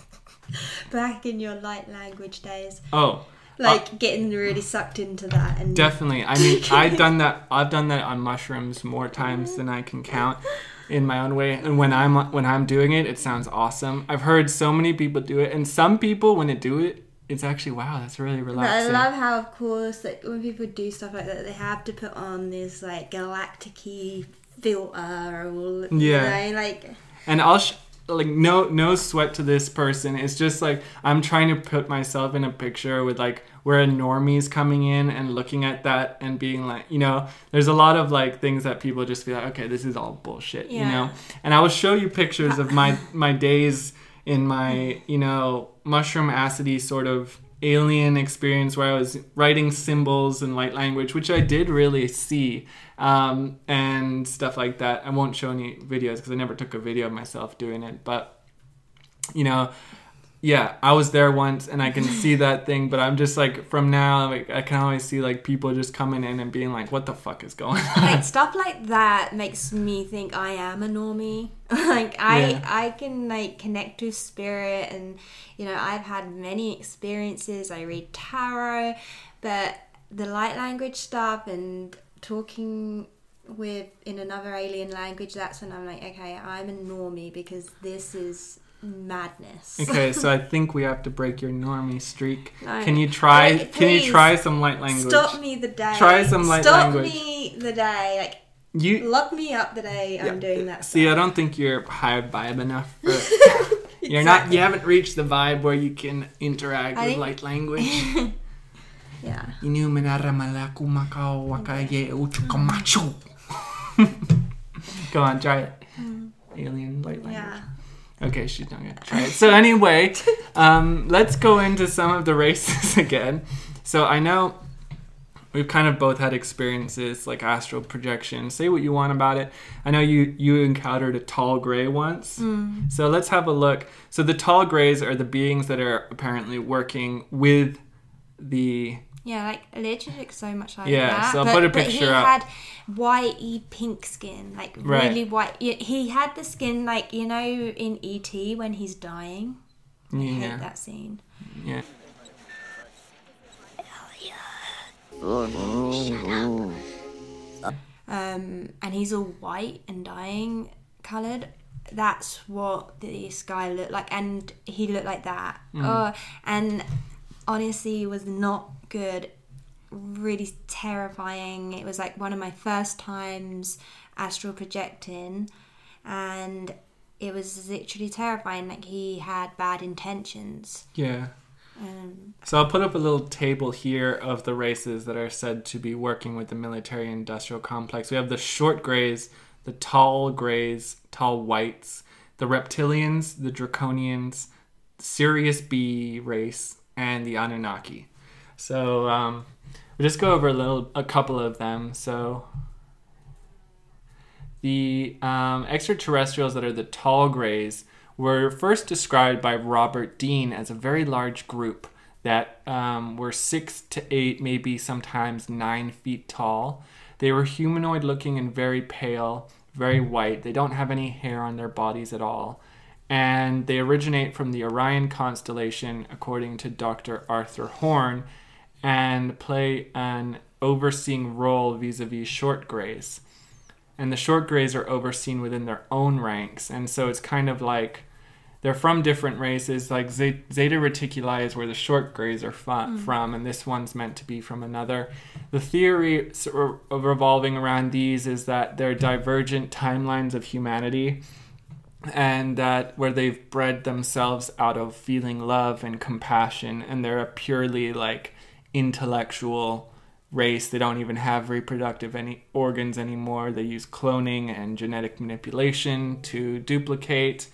S8: back in your light language days.
S7: Oh, uh,
S8: like uh, getting really sucked into that and
S7: definitely. I mean, I've done that. I've done that on mushrooms more times than I can count in my own way. And when I'm when I'm doing it, it sounds awesome. I've heard so many people do it, and some people when they do it, it's actually wow, that's really relaxing.
S8: But I love how, of course, like when people do stuff like that, they have to put on this like galactic filter or yeah you know, like
S7: and i'll sh- like no no sweat to this person it's just like i'm trying to put myself in a picture with like where a normie's coming in and looking at that and being like you know there's a lot of like things that people just be like okay this is all bullshit yeah. you know and i will show you pictures of my my days in my you know mushroom acidy sort of alien experience where i was writing symbols and light language which i did really see um, and stuff like that. I won't show any videos because I never took a video of myself doing it, but you know, yeah, I was there once and I can see that thing, but I'm just like from now, like I can always see like people just coming in and being like, "What the fuck is going
S8: on?" Like, stuff like that makes me think I am a normie. like I, yeah. I can like connect to spirit, and you know, I've had many experiences. I read tarot, but the light language stuff and talking with in another alien language, that's when I'm like, okay, I'm a normie because this is madness.
S7: Okay, so I think we have to break your normie streak. Can you try? Like, can you try some light language? Stop
S8: me the day.
S7: Try some light stop language. Stop
S8: me the day. Like
S7: you
S8: lock me up the day yeah. I'm doing that. Stuff.
S7: See, I don't think you're high vibe enough. For, You're not. You haven't reached the vibe where you can interact I with think... light language.
S8: Yeah.
S7: Inumera ramalaku makao wakaye uchukamachu. Mm. Go on, try it. Mm. Alien light language. Yeah. Okay, she's not gonna try it. So anyway, um, let's go into some of the races again. So I know we've kind of both had experiences like astral projection. Say what you want about it. I know you you encountered a tall gray once. Mm. So let's have a look. So the tall grays are the beings that are apparently working with the
S8: yeah, like Lidge looks so much like yeah, that. so I'll but, put a picture but he up. had whitey pink skin, like Right. really white. He had the skin like you know in ET when he's dying. I Yeah. hate that scene.
S7: Yeah.
S8: um, and he's all white and dying coloured. That's what this guy looked like, and he looked like that. Mm. Oh, and honestly was not good really terrifying. It was like one of my first times astral projecting, and it was literally terrifying. Like he had bad intentions.
S7: Yeah.
S8: Um,
S7: so I'll put up a little table here of the races that are said to be working with the military industrial complex. We have the short grays, the tall grays, tall whites, the reptilians, the draconians, Sirius B race, and the Anunnaki. So um, we'll just go over a little, a couple of them. So the um, extraterrestrials that are the tall grays were first described by Robert Dean as a very large group that um, were six to eight, maybe sometimes nine feet tall. They were humanoid looking and very pale, very white. They don't have any hair on their bodies at all and they originate from the Orion constellation, according to Dr. Arthur Horn, and play an overseeing role vis a vis short grays. And the short grays are overseen within their own ranks, and so it's kind of like they're from different races. Like Zeta Reticuli is where the short grays are mm. from, mm. and this one's meant to be from another. The theory revolving around these is that they're divergent timelines of humanity and that where they've bred themselves out of feeling love and compassion and they're a purely like intellectual race they don't even have reproductive any organs anymore they use cloning and genetic manipulation to duplicate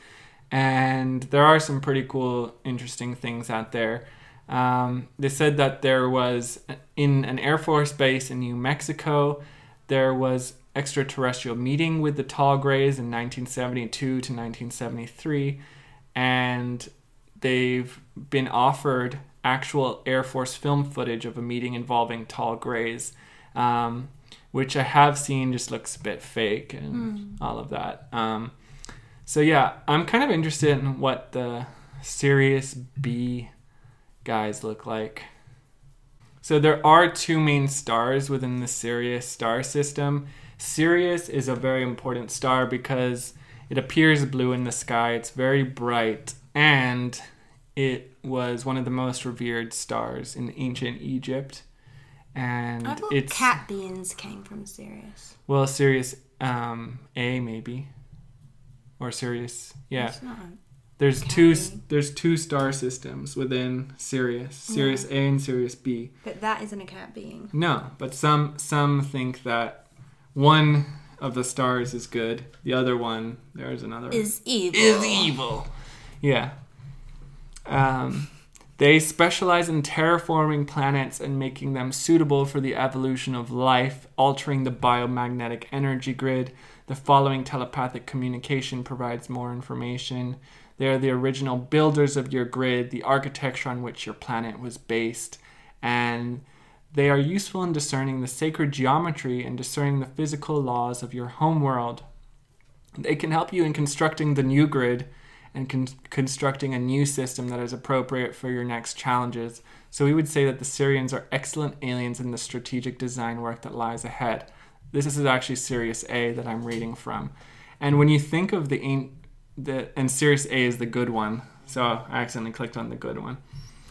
S7: and there are some pretty cool interesting things out there um, they said that there was in an air force base in new mexico there was extraterrestrial meeting with the tall grays in 1972 to 1973 and they've been offered actual air force film footage of a meeting involving tall grays um, which i have seen just looks a bit fake and mm. all of that um, so yeah i'm kind of interested in what the Sirius B guys look like so there are two main stars within the Sirius star system, Sirius is a very important star because it appears blue in the sky, it's very bright, and it was one of the most revered stars in ancient Egypt. And I thought
S8: it's cat beans came from Sirius.
S7: Well, Sirius um, A maybe, or Sirius. Yeah, there's two. There's two star systems within Sirius. Sirius yeah. A and Sirius B.
S8: But that isn't a cat being.
S7: No, but some some think that one of the stars is good. The other one, there's another
S8: is evil. Is
S7: evil. Yeah. Um, they specialize in terraforming planets and making them suitable for the evolution of life, altering the biomagnetic energy grid. The following telepathic communication provides more information. They are the original builders of your grid, the architecture on which your planet was based, and they are useful in discerning the sacred geometry and discerning the physical laws of your home world. They can help you in constructing the new grid and con- constructing a new system that is appropriate for your next challenges. So we would say that the Sirians are excellent aliens in the strategic design work that lies ahead. This is actually Sirius A that I'm reading from. And when you think of the, the and Sirius A is the good one. So I accidentally clicked on the good one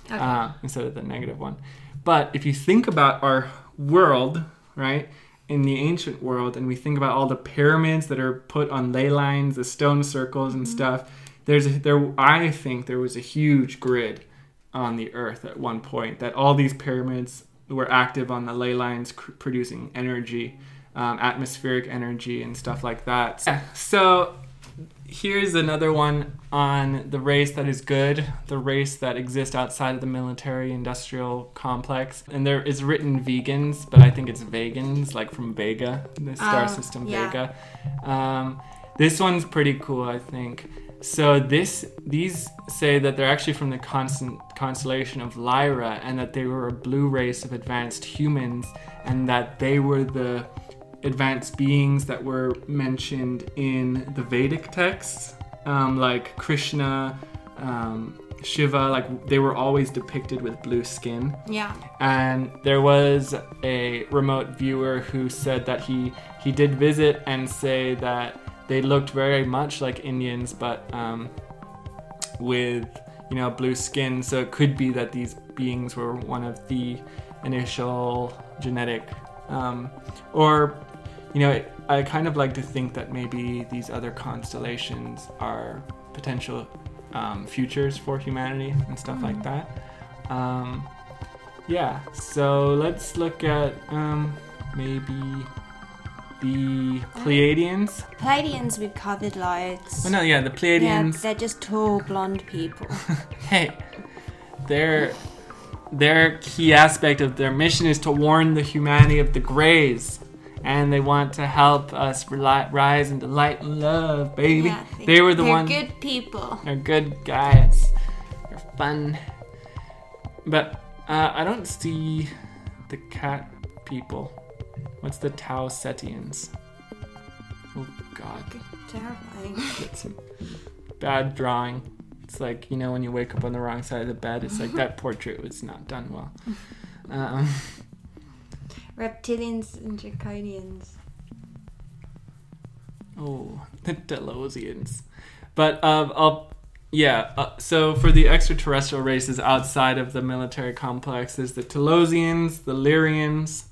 S7: okay. uh, instead of the negative one. But if you think about our world, right, in the ancient world, and we think about all the pyramids that are put on ley lines, the stone circles and mm-hmm. stuff, there's a, there. I think there was a huge grid on the earth at one point that all these pyramids were active on the ley lines, cr- producing energy, um, atmospheric energy, and stuff like that. So, yeah. so here's another one on the race that is good, the race that exists outside of the military industrial complex. And there is written vegans, but I think it's vegans, like from Vega, the star oh, system yeah. Vega. Um, this one's pretty cool, I think. So this these say that they're actually from the constant constellation of Lyra and that they were a blue race of advanced humans and that they were the advanced beings that were mentioned in the Vedic texts, um, like Krishna, um, Shiva, like they were always depicted with blue skin.
S8: Yeah.
S7: And there was a remote viewer who said that he he did visit and say that they looked very much like Indians, but um, with you know blue skin. So it could be that these beings were one of the initial genetic, um, or you know, I kind of like to think that maybe these other constellations are potential um, futures for humanity and stuff mm. like hmm. that. Um, yeah, so let's look at um, maybe the Pleiadians.
S8: Pleiadians with covered lights.
S7: Oh, no, yeah, the Pleiadians. Yeah,
S8: they're just tall, blonde people.
S7: hey, their their key aspect of their mission is to warn the humanity of the Greys and they want to help us rise into light and love, baby. Yeah, they, they, were the they're They're good
S8: people.
S7: They're good guys. They're fun. But uh, I don't see the cat people. What's the Tau Cetians? Oh God. It's terrifying. It's bad drawing. It's like you know when you wake up on the wrong side of the bed. It's like that portrait was not done well. Um,
S8: Reptilians and Draconians.
S7: Oh, the Delosians. But um, I'll, yeah, uh, so for the extraterrestrial races outside of the military complex, there's the Telosians, the Lyrians,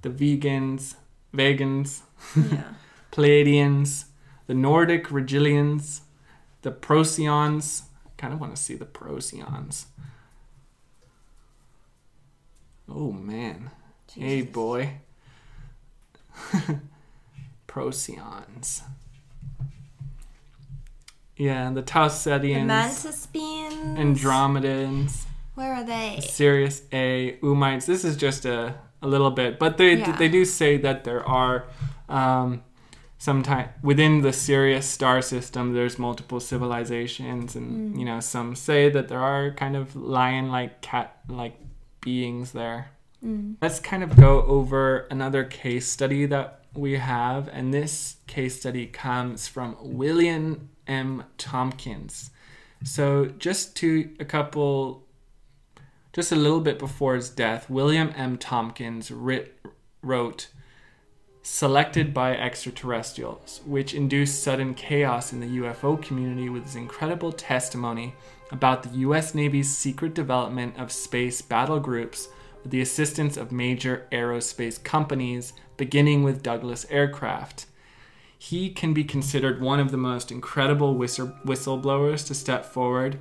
S7: the Vegans, Vegans, yeah. Pleiadians, the Nordic Rigilians, the I kind of want to see the Procyons. Oh man. Jesus. Hey, boy. Procyons. Yeah, the Tau Cetians. The Andromedans.
S8: Where are they?
S7: Sirius A, Umites. This is just a, a little bit, but they yeah. they do say that there are um, sometimes within the Sirius star system. There's multiple civilizations, and mm. you know some say that there are kind of lion-like, cat-like beings there. Mm. Let's kind of go over another case study that we have, and this case study comes from William M. Tompkins. So, just to a couple, just a little bit before his death, William M. Tompkins writ, wrote Selected by Extraterrestrials, which induced sudden chaos in the UFO community with his incredible testimony about the US Navy's secret development of space battle groups with the assistance of major aerospace companies, beginning with Douglas Aircraft. He can be considered one of the most incredible whistleblowers to step forward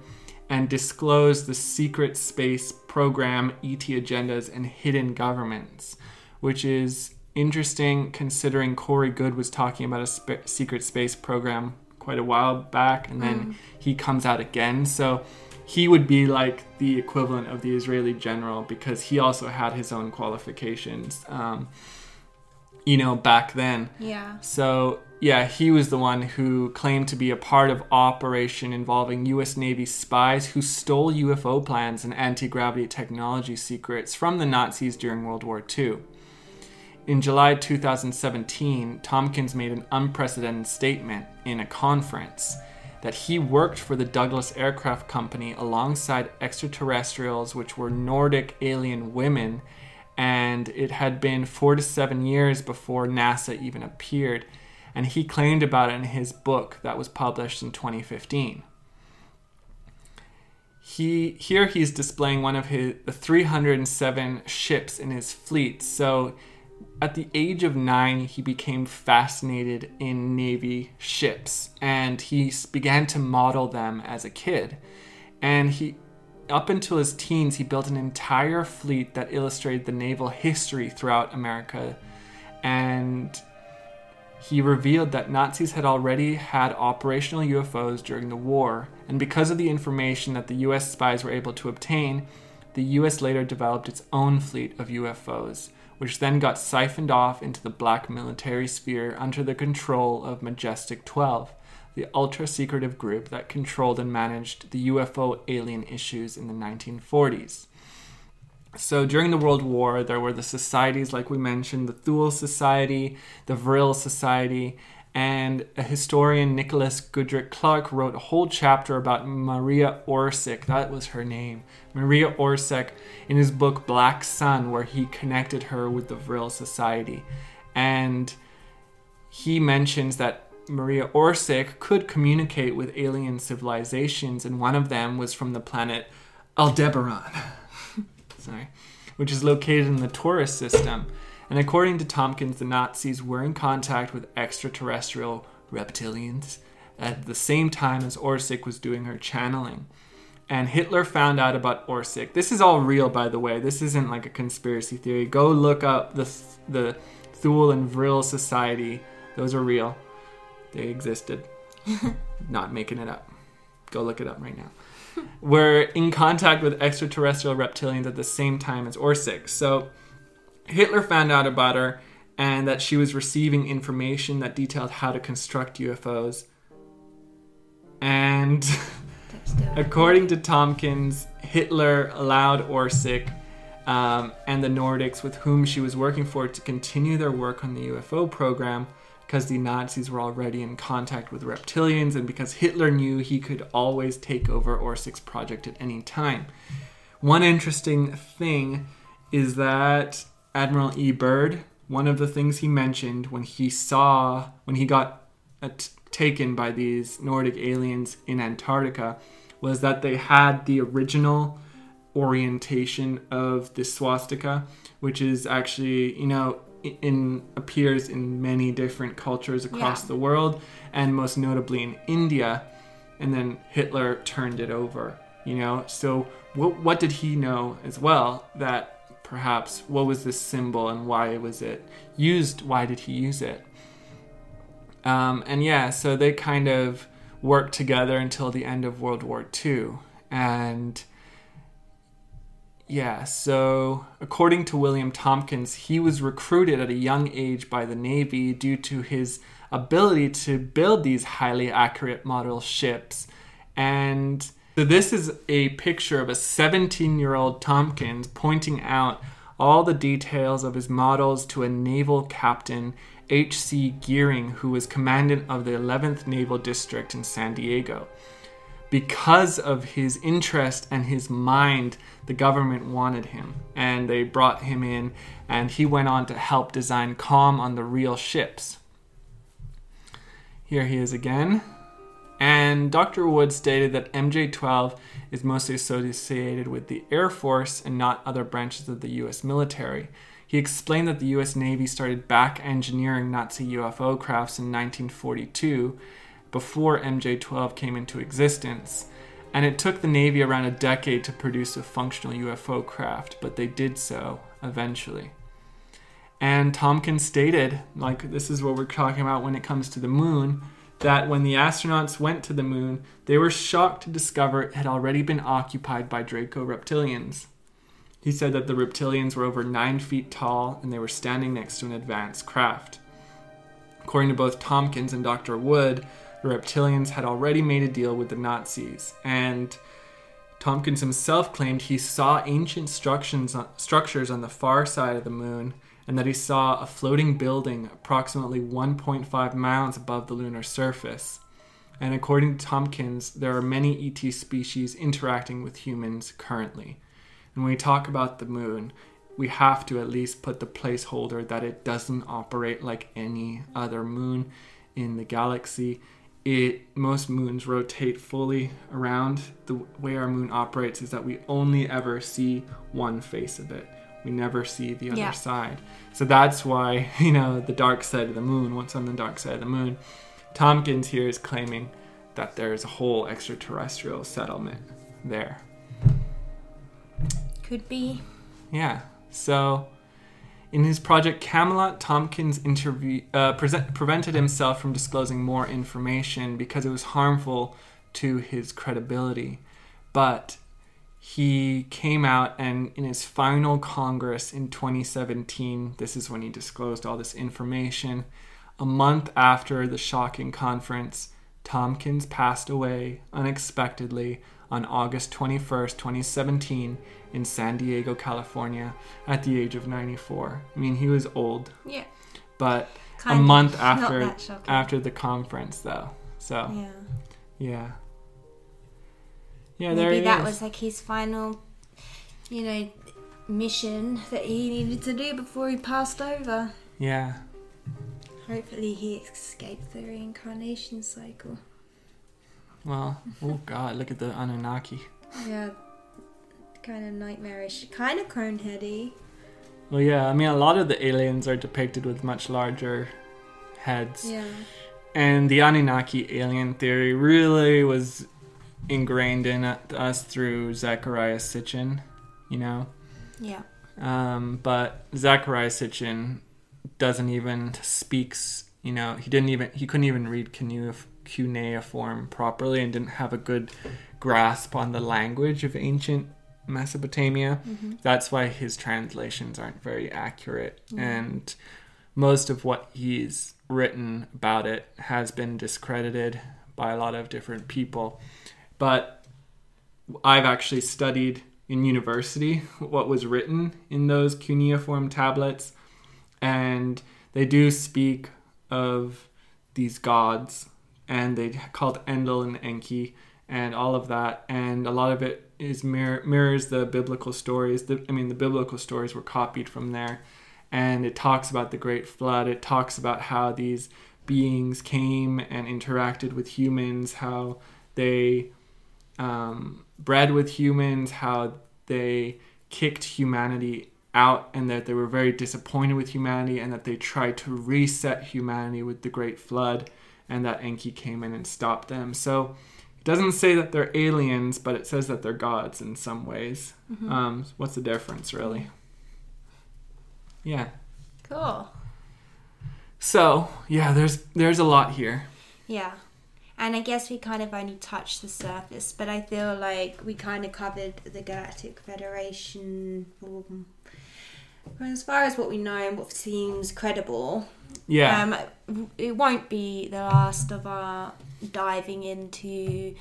S7: and disclose the secret space program, ET agendas, and hidden governments, which is interesting considering Corey Goode was talking about a sp- secret space program quite a while back, and then mm. he comes out again. So he would be like the equivalent of the Israeli general because he also had his own qualifications, um, you know, back then.
S8: Yeah.
S7: So, yeah, he was the one who claimed to be a part of operation involving U.S. Navy spies who stole UFO plans and anti gravity technology secrets from the Nazis during World War II. In July 2017, Tompkins made an unprecedented statement in a conference that he worked for the Douglas Aircraft Company alongside extraterrestrials, which were Nordic alien women, and it had been four to seven years before NASA even appeared. And he claimed about it in his book that was published in 2015. He, here he's displaying one of his the 307 ships in his fleet. So at the age of nine, he became fascinated in Navy ships and he began to model them as a kid. And he, up until his teens, he built an entire fleet that illustrated the naval history throughout America. And he revealed that Nazis had already had operational UFOs during the war. And because of the information that the US spies were able to obtain, the US later developed its own fleet of UFOs which then got siphoned off into the black military sphere under the control of Majestic 12, the ultra secretive group that controlled and managed the UFO alien issues in the 1940s. So during the World War, there were the societies like we mentioned the Thule Society, the Vril Society, and a historian, Nicholas Goodrick Clarke, wrote a whole chapter about Maria Orsic, that was her name, Maria Orsic, in his book Black Sun, where he connected her with the Vril Society. And he mentions that Maria Orsic could communicate with alien civilizations, and one of them was from the planet Aldebaran, sorry, which is located in the Taurus system. And according to Tompkins, the Nazis were in contact with extraterrestrial reptilians at the same time as Orsic was doing her channeling and Hitler found out about Orsic. This is all real, by the way. This isn't like a conspiracy theory. Go look up the the Thule and Vril Society. Those are real. They existed. Not making it up. Go look it up right now. Were in contact with extraterrestrial reptilians at the same time as Orsic. So Hitler found out about her and that she was receiving information that detailed how to construct UFOs. And According to Tompkins, Hitler allowed Orsic um, and the Nordics with whom she was working for to continue their work on the UFO program because the Nazis were already in contact with reptilians and because Hitler knew he could always take over Orsic's project at any time. One interesting thing is that Admiral E. Byrd, one of the things he mentioned when he saw, when he got at, taken by these Nordic aliens in Antarctica, was that they had the original orientation of the swastika, which is actually, you know, in, appears in many different cultures across yeah. the world and most notably in India and then Hitler turned it over, you know. So what what did he know as well that perhaps what was this symbol and why was it used? Why did he use it? Um, and yeah, so they kind of worked together until the end of World War II. And yeah, so according to William Tompkins, he was recruited at a young age by the Navy due to his ability to build these highly accurate model ships. And so this is a picture of a 17 year old Tompkins pointing out all the details of his models to a naval captain H.C. Gearing, who was commandant of the 11th Naval District in San Diego. Because of his interest and his mind, the government wanted him, and they brought him in, and he went on to help design calm on the real ships. Here he is again. And Dr. Wood stated that MJ 12 is mostly associated with the Air Force and not other branches of the US military. He explained that the US Navy started back engineering Nazi UFO crafts in 1942 before MJ 12 came into existence. And it took the Navy around a decade to produce a functional UFO craft, but they did so eventually. And Tompkins stated, like, this is what we're talking about when it comes to the moon, that when the astronauts went to the moon, they were shocked to discover it had already been occupied by Draco reptilians. He said that the reptilians were over nine feet tall and they were standing next to an advanced craft. According to both Tompkins and Dr. Wood, the reptilians had already made a deal with the Nazis, and Tompkins himself claimed he saw ancient structures on the far side of the moon and that he saw a floating building approximately 1.5 miles above the lunar surface. And according to Tompkins, there are many ET species interacting with humans currently. And when we talk about the moon, we have to at least put the placeholder that it doesn't operate like any other moon in the galaxy. It most moons rotate fully around. The way our moon operates is that we only ever see one face of it. We never see the other yeah. side. So that's why, you know, the dark side of the moon, what's on the dark side of the moon. Tompkins here is claiming that there's a whole extraterrestrial settlement there
S8: could be.
S7: Yeah. So, in his project Camelot, Tompkins uh, prevented himself from disclosing more information because it was harmful to his credibility. But he came out and in his final Congress in 2017, this is when he disclosed all this information. A month after the shocking conference, Tompkins passed away unexpectedly on August 21st, 2017, in San Diego, California, at the age of 94. I mean, he was old.
S8: Yeah.
S7: But kind a month after after the conference, though. So. Yeah. Yeah.
S8: Yeah. Maybe that that is. was like his final, you know, mission that he needed to do before he passed over.
S7: Yeah.
S8: Hopefully, he escaped the reincarnation cycle.
S7: Well, oh god, look at the Anunnaki.
S8: Yeah, kind of nightmarish, kind of coneheady. Well,
S7: yeah, I mean, a lot of the aliens are depicted with much larger heads.
S8: Yeah.
S7: And the Anunnaki alien theory really was ingrained in us through Zecharia Sitchin, you know?
S8: Yeah. Um,
S7: but Zecharia Sitchin doesn't even speaks, you know, he didn't even, he couldn't even read cuneiform properly and didn't have a good grasp on the language of ancient Mesopotamia. Mm-hmm. That's why his translations aren't very accurate. Mm-hmm. And most of what he's written about it has been discredited by a lot of different people. But I've actually studied in university what was written in those cuneiform tablets, and they do speak of these gods, and they called Enlil and Enki, and all of that. And a lot of it is mirror, mirrors the biblical stories. The, I mean, the biblical stories were copied from there. And it talks about the great flood. It talks about how these beings came and interacted with humans, how they um, bred with humans, how they kicked humanity out, and that they were very disappointed with humanity, and that they tried to reset humanity with the Great Flood, and that Enki came in and stopped them. So doesn't say that they're aliens, but it says that they're gods in some ways. Mm-hmm. Um, what's the difference, really? Yeah.
S8: Cool.
S7: So yeah, there's there's a lot here.
S8: Yeah, and I guess we kind of only touched the surface, but I feel like we kind of covered the Galactic Federation. As far as what we know and what seems credible,
S7: yeah.
S8: Um, it won't be the last of our diving into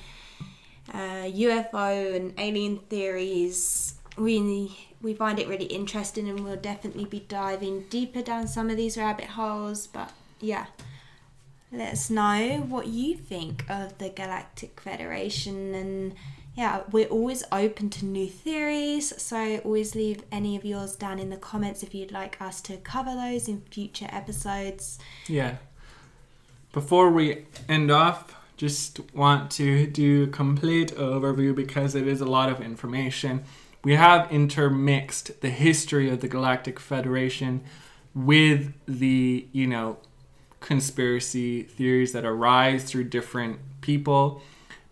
S8: uh, UFO and alien theories. We we find it really interesting, and we'll definitely be diving deeper down some of these rabbit holes. But yeah, let us know what you think of the Galactic Federation and yeah, we're always open to new theories, so always leave any of yours down in the comments if you'd like us to cover those in future episodes.
S7: Yeah. Before we end off, just want to do a complete overview because it is a lot of information. We have intermixed the history of the Galactic Federation with the, you know, conspiracy theories that arise through different people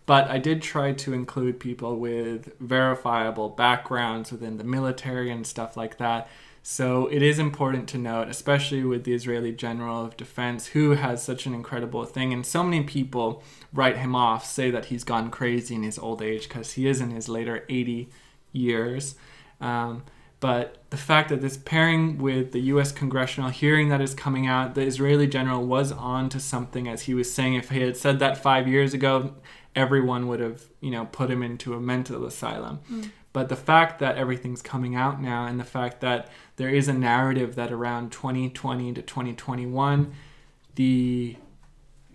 S7: but I did try to include people with verifiable backgrounds within the military and stuff like that. So it is important to note, especially with the Israeli General of Defense, who has such an incredible thing. And so many people write him off, say that he's gone crazy in his old age because he is in his later 80 years. Um, but the fact that this pairing with the US congressional hearing that is coming out, the Israeli general was on to something as he was saying if he had said that five years ago, everyone would have, you know, put him into a mental asylum. Mm. But the fact that everything's coming out now and the fact that there is a narrative that around 2020 to 2021, the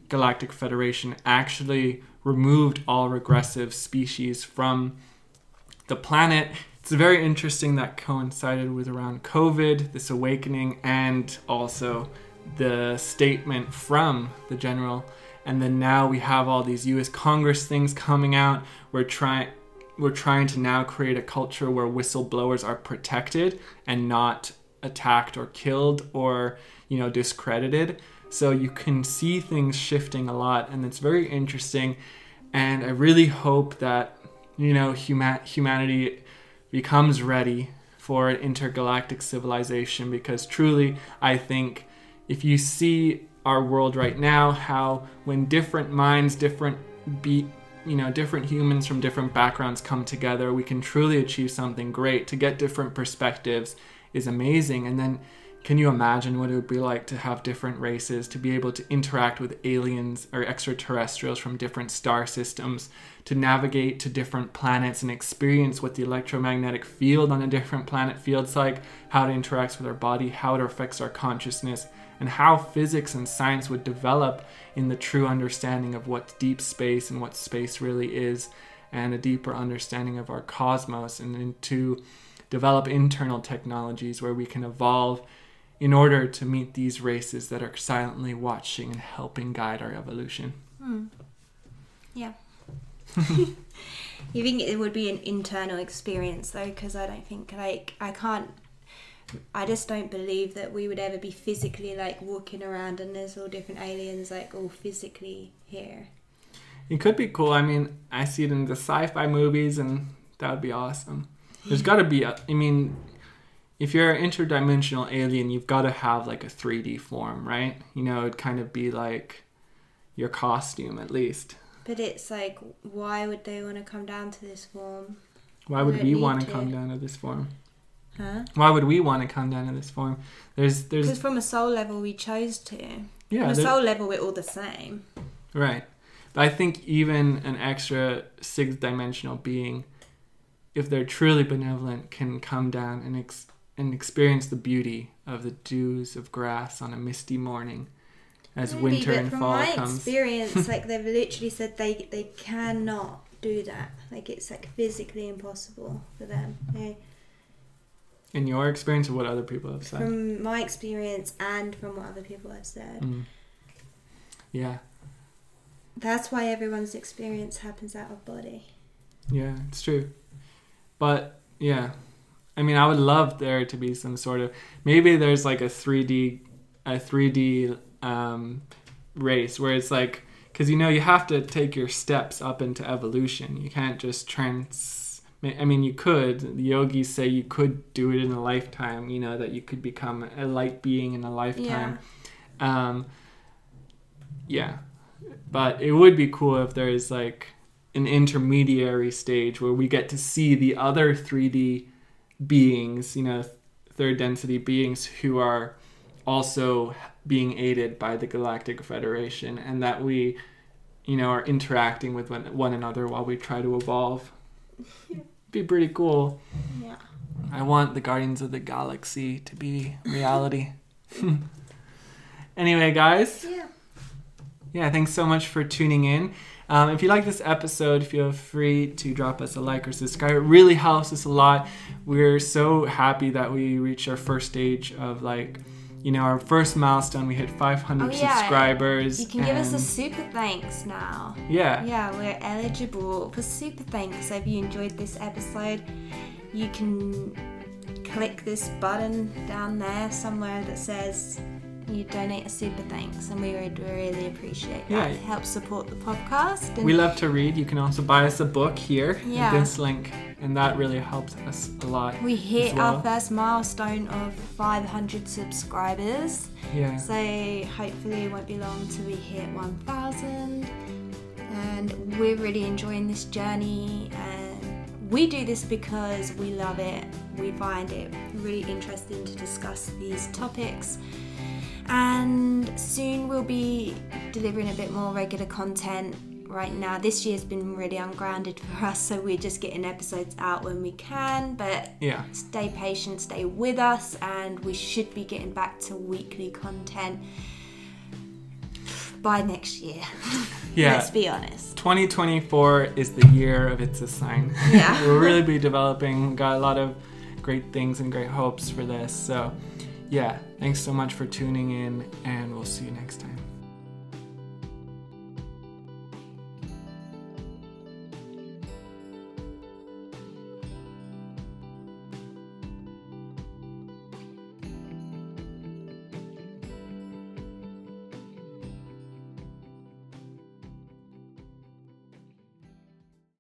S7: Galactic Federation actually removed all regressive species from the planet. It's very interesting that coincided with around COVID, this awakening, and also the statement from the general and then now we have all these U.S. Congress things coming out. We're trying we're trying to now create a culture where whistleblowers are protected and not attacked or killed or you know discredited. So you can see things shifting a lot, and it's very interesting. And I really hope that you know humanity becomes ready for an intergalactic civilization because truly, I think if you see our world right now how when different minds different you know different humans from different backgrounds come together we can truly achieve something great to get different perspectives is amazing and then can you imagine what it would be like to have different races to be able to interact with aliens or extraterrestrials from different star systems to navigate to different planets and experience what the electromagnetic field on a different planet feels like how it interacts with our body how it affects our consciousness and how physics and science would develop in the true understanding of what deep space and what space really is, and a deeper understanding of our cosmos, and to develop internal technologies where we can evolve in order to meet these races that are silently watching and helping guide our evolution.
S8: Hmm. Yeah. you think it would be an internal experience though, because I don't think like I can't I just don't believe that we would ever be physically like walking around and there's all different aliens like all physically here.
S7: It could be cool. I mean, I see it in the sci-fi movies, and that would be awesome. There's got to be. A, I mean, if you're an interdimensional alien, you've got to have like a 3D form, right? You know, it'd kind of be like your costume at least.
S8: But it's like, why would they want to come down to this form?
S7: Why would we want to come down to this form? Huh? Why would we want to come down to this form? There's there's because
S8: from a soul level we chose to. Yeah, from a soul level we're all the same.
S7: Right, but I think even an extra six dimensional being, if they're truly benevolent, can come down and ex- and experience the beauty of the dews of grass on a misty morning. As Maybe, winter
S8: and from my experience, like they've literally said they they cannot do that. Like it's like physically impossible for them.
S7: In your experience, or what other people have said?
S8: From my experience and from what other people have said. Mm.
S7: Yeah.
S8: That's why everyone's experience happens out of body.
S7: Yeah, it's true. But yeah, I mean, I would love there to be some sort of maybe there's like a 3D, a 3D um, race where it's like because you know you have to take your steps up into evolution. You can't just trans I mean, you could. The yogis say you could do it in a lifetime. You know that you could become a light being in a lifetime. Yeah. Um, yeah, but it would be cool if there is like an intermediary stage where we get to see the other 3D beings, you know, third density beings who are also being aided by the Galactic Federation, and that we, you know, are interacting with one, one another while we try to evolve. be pretty cool. Yeah. I want the Guardians of the Galaxy to be reality. anyway, guys. Yeah.
S8: Yeah,
S7: thanks so much for tuning in. Um, if you like this episode, feel free to drop us a like or subscribe. It really helps us a lot. We're so happy that we reached our first stage of like you know, our first milestone, we hit 500 oh, yeah. subscribers.
S8: You can give us a super thanks now.
S7: Yeah.
S8: Yeah, we're eligible for super thanks. So if you enjoyed this episode, you can click this button down there somewhere that says you donate a super thanks, and we would really appreciate that. Yeah. It support the podcast.
S7: we love to read. You can also buy us a book here yeah. this link, and that really helps us a lot.
S8: We hit well. our first milestone of 500 subscribers.
S7: Yeah.
S8: So hopefully it won't be long till we hit 1,000. And we're really enjoying this journey And we do this because we love it. We find it really interesting to discuss these topics and soon we'll be delivering a bit more regular content right now. This year's been really ungrounded for us, so we're just getting episodes out when we can. But
S7: yeah,
S8: stay patient, stay with us, and we should be getting back to weekly content by next year. Yeah, let's be
S7: honest. 2024 is the year of it's a sign.
S8: Yeah,
S7: we'll really be developing. Got a lot of great things and great hopes for this. So yeah, thanks so much for tuning in, and we'll see you next time.